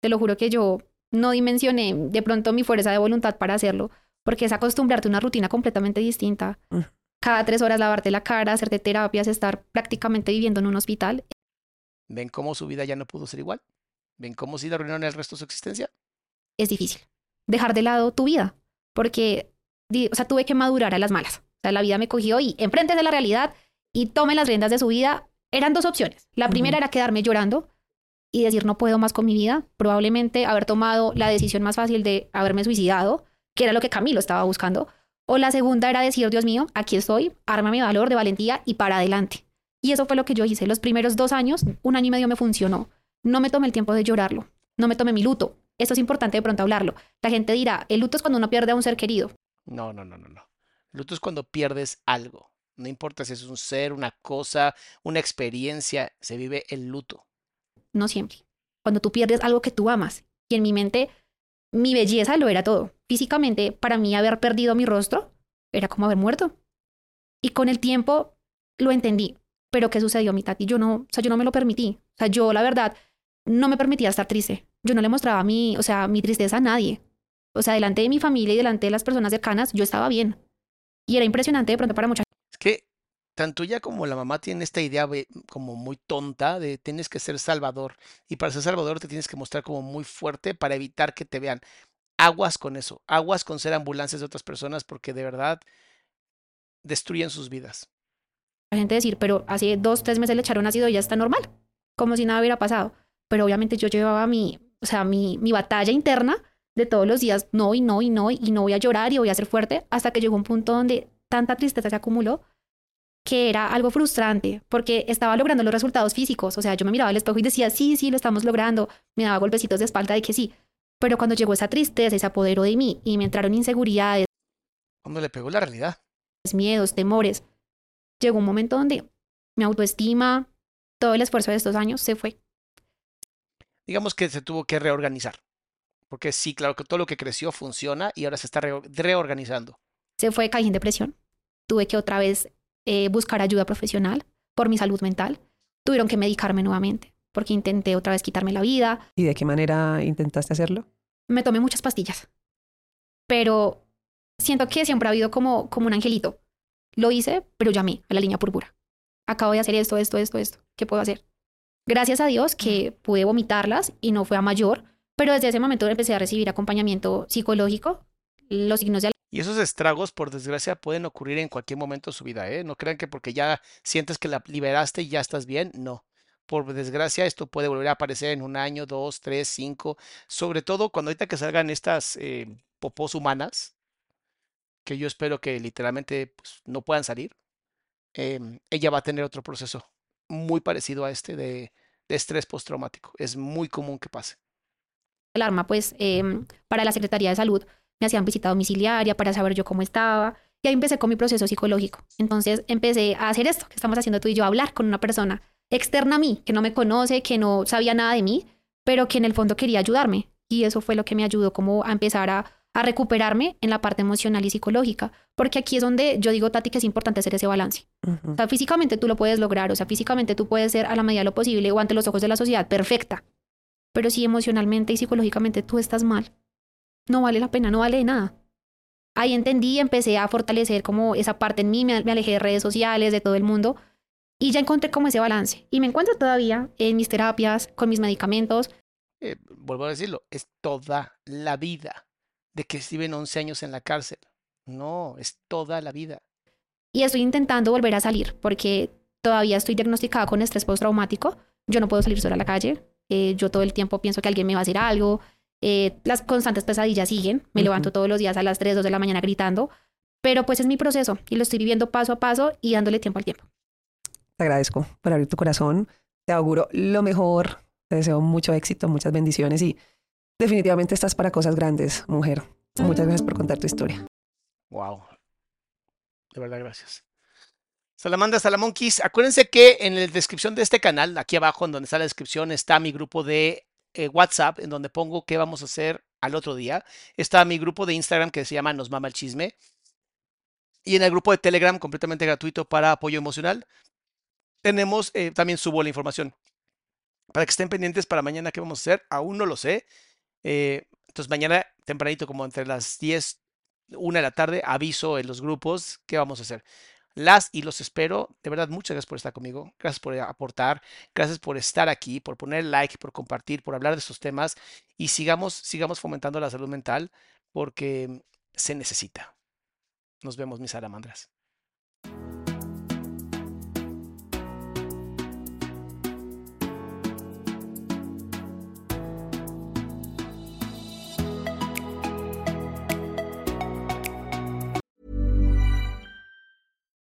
Te lo juro que yo no dimensioné de pronto mi fuerza de voluntad para hacerlo, porque es acostumbrarte a una rutina completamente distinta. Mm. Cada tres horas lavarte la cara, hacerte terapias, estar prácticamente viviendo en un hospital. ¿Ven cómo su vida ya no pudo ser igual? ¿Ven cómo sí arruinaron el resto de su existencia? es difícil. Dejar de lado tu vida, porque, o sea, tuve que madurar a las malas. O sea, la vida me cogió y enfrente de la realidad y tome las riendas de su vida. Eran dos opciones. La primera era quedarme llorando y decir no puedo más con mi vida. Probablemente haber tomado la decisión más fácil de haberme suicidado, que era lo que Camilo estaba buscando. O la segunda era decir, Dios mío, aquí estoy, ármame de valor, de valentía y para adelante. Y eso fue lo que yo hice. Los primeros dos años, un año y medio me funcionó. No me tomé el tiempo de llorarlo. No me tomé mi luto. Esto es importante de pronto hablarlo. La gente dirá, el luto es cuando uno pierde a un ser querido. No, no, no, no, no. Luto es cuando pierdes algo. No importa si es un ser, una cosa, una experiencia, se vive el luto. No siempre. Cuando tú pierdes algo que tú amas. Y en mi mente, mi belleza lo era todo. Físicamente, para mí haber perdido mi rostro era como haber muerto. Y con el tiempo lo entendí. Pero ¿qué sucedió, mi tati? Yo no, o sea, yo no me lo permití. O sea, yo la verdad no me permitía estar triste. Yo no le mostraba mi, o sea, mi tristeza a nadie. O sea, delante de mi familia y delante de las personas cercanas, yo estaba bien. Y era impresionante de pronto para muchas Es que tanto ella como la mamá tienen esta idea como muy tonta de tienes que ser salvador. Y para ser salvador te tienes que mostrar como muy fuerte para evitar que te vean. Aguas con eso. Aguas con ser ambulancias de otras personas porque de verdad destruyen sus vidas. Gente decir, pero hace dos, tres meses le echaron ácido y ya está normal, como si nada hubiera pasado. Pero obviamente yo llevaba mi, o sea, mi, mi batalla interna de todos los días, no y no y no, y no voy a llorar y voy a ser fuerte, hasta que llegó un punto donde tanta tristeza se acumuló que era algo frustrante, porque estaba logrando los resultados físicos, o sea, yo me miraba al espejo y decía, sí, sí, lo estamos logrando, me daba golpecitos de espalda de que sí, pero cuando llegó esa tristeza, se apoderó de mí y me entraron inseguridades, Cuando le pegó la realidad. miedos, temores, llegó un momento donde mi autoestima, todo el esfuerzo de estos años se fue. Digamos que se tuvo que reorganizar. Porque sí, claro que todo lo que creció funciona y ahora se está reo- reorganizando. Se fue, caí en depresión. Tuve que otra vez eh, buscar ayuda profesional por mi salud mental. Tuvieron que medicarme nuevamente porque intenté otra vez quitarme la vida. ¿Y de qué manera intentaste hacerlo? Me tomé muchas pastillas. Pero siento que siempre ha habido como, como un angelito. Lo hice, pero llamé a la línea púrpura. Acabo de hacer esto, esto, esto, esto. ¿Qué puedo hacer? Gracias a Dios que pude vomitarlas y no fue a mayor, pero desde ese momento empecé a recibir acompañamiento psicológico. Los signos de Y esos estragos, por desgracia, pueden ocurrir en cualquier momento de su vida, ¿eh? No crean que porque ya sientes que la liberaste y ya estás bien, no. Por desgracia, esto puede volver a aparecer en un año, dos, tres, cinco. Sobre todo cuando ahorita que salgan estas eh, popós humanas, que yo espero que literalmente pues, no puedan salir, em, ella va a tener otro proceso muy parecido a este de, de estrés postraumático. Es muy común que pase. alarma, pues em, para la Secretaría de Salud me hacían visita domiciliaria para saber yo cómo estaba. Y ahí empecé con mi proceso psicológico. Entonces empecé a hacer esto que estamos haciendo tú y yo, hablar con una persona externa a mí, que no me conoce, que no sabía nada de mí, pero que en el fondo quería ayudarme. Y eso fue lo que me ayudó como a empezar a, a recuperarme en la parte emocional y psicológica, porque aquí es donde yo digo, Tati, que es importante hacer ese balance. O sea, físicamente tú lo puedes lograr, o sea, físicamente tú puedes ser a la medida de lo posible o ante los ojos de la sociedad perfecta, pero si emocionalmente y psicológicamente tú estás mal, no vale la pena, no vale de nada. Ahí entendí, empecé a fortalecer como esa parte en mí, me, me alejé de redes sociales, de todo el mundo, y ya encontré como ese balance. Y me encuentro todavía en mis terapias, con mis medicamentos. Eh, vuelvo a decirlo, es toda la vida de que viven 11 años en la cárcel. No, es toda la vida. Y estoy intentando volver a salir porque todavía estoy diagnosticada con estrés postraumático. Yo no puedo salir sola a la calle. Eh, yo todo el tiempo pienso que alguien me va a hacer algo. Eh, las constantes pesadillas siguen. Me levanto todos los días a las 3, 2 de la mañana gritando. Pero pues es mi proceso y lo estoy viviendo paso a paso y dándole tiempo al tiempo. Te agradezco por abrir tu corazón. Te auguro lo mejor. Te deseo mucho éxito, muchas bendiciones y definitivamente estás para cosas grandes, mujer. Muchas gracias por contar tu historia. Wow. De verdad, gracias. Salamandra Salamonquis, acuérdense que en la descripción de este canal, aquí abajo en donde está la descripción, está mi grupo de eh, WhatsApp, en donde pongo qué vamos a hacer al otro día. Está mi grupo de Instagram que se llama Nos Mama el Chisme. Y en el grupo de Telegram, completamente gratuito para apoyo emocional, tenemos, eh, también subo la información. Para que estén pendientes para mañana qué vamos a hacer, aún no lo sé. Eh, entonces mañana tempranito, como entre las 10, 1 de la tarde, aviso en los grupos qué vamos a hacer. Las y los espero. De verdad, muchas gracias por estar conmigo. Gracias por aportar. Gracias por estar aquí, por poner like, por compartir, por hablar de estos temas. Y sigamos, sigamos fomentando la salud mental porque se necesita. Nos vemos, mis salamandras.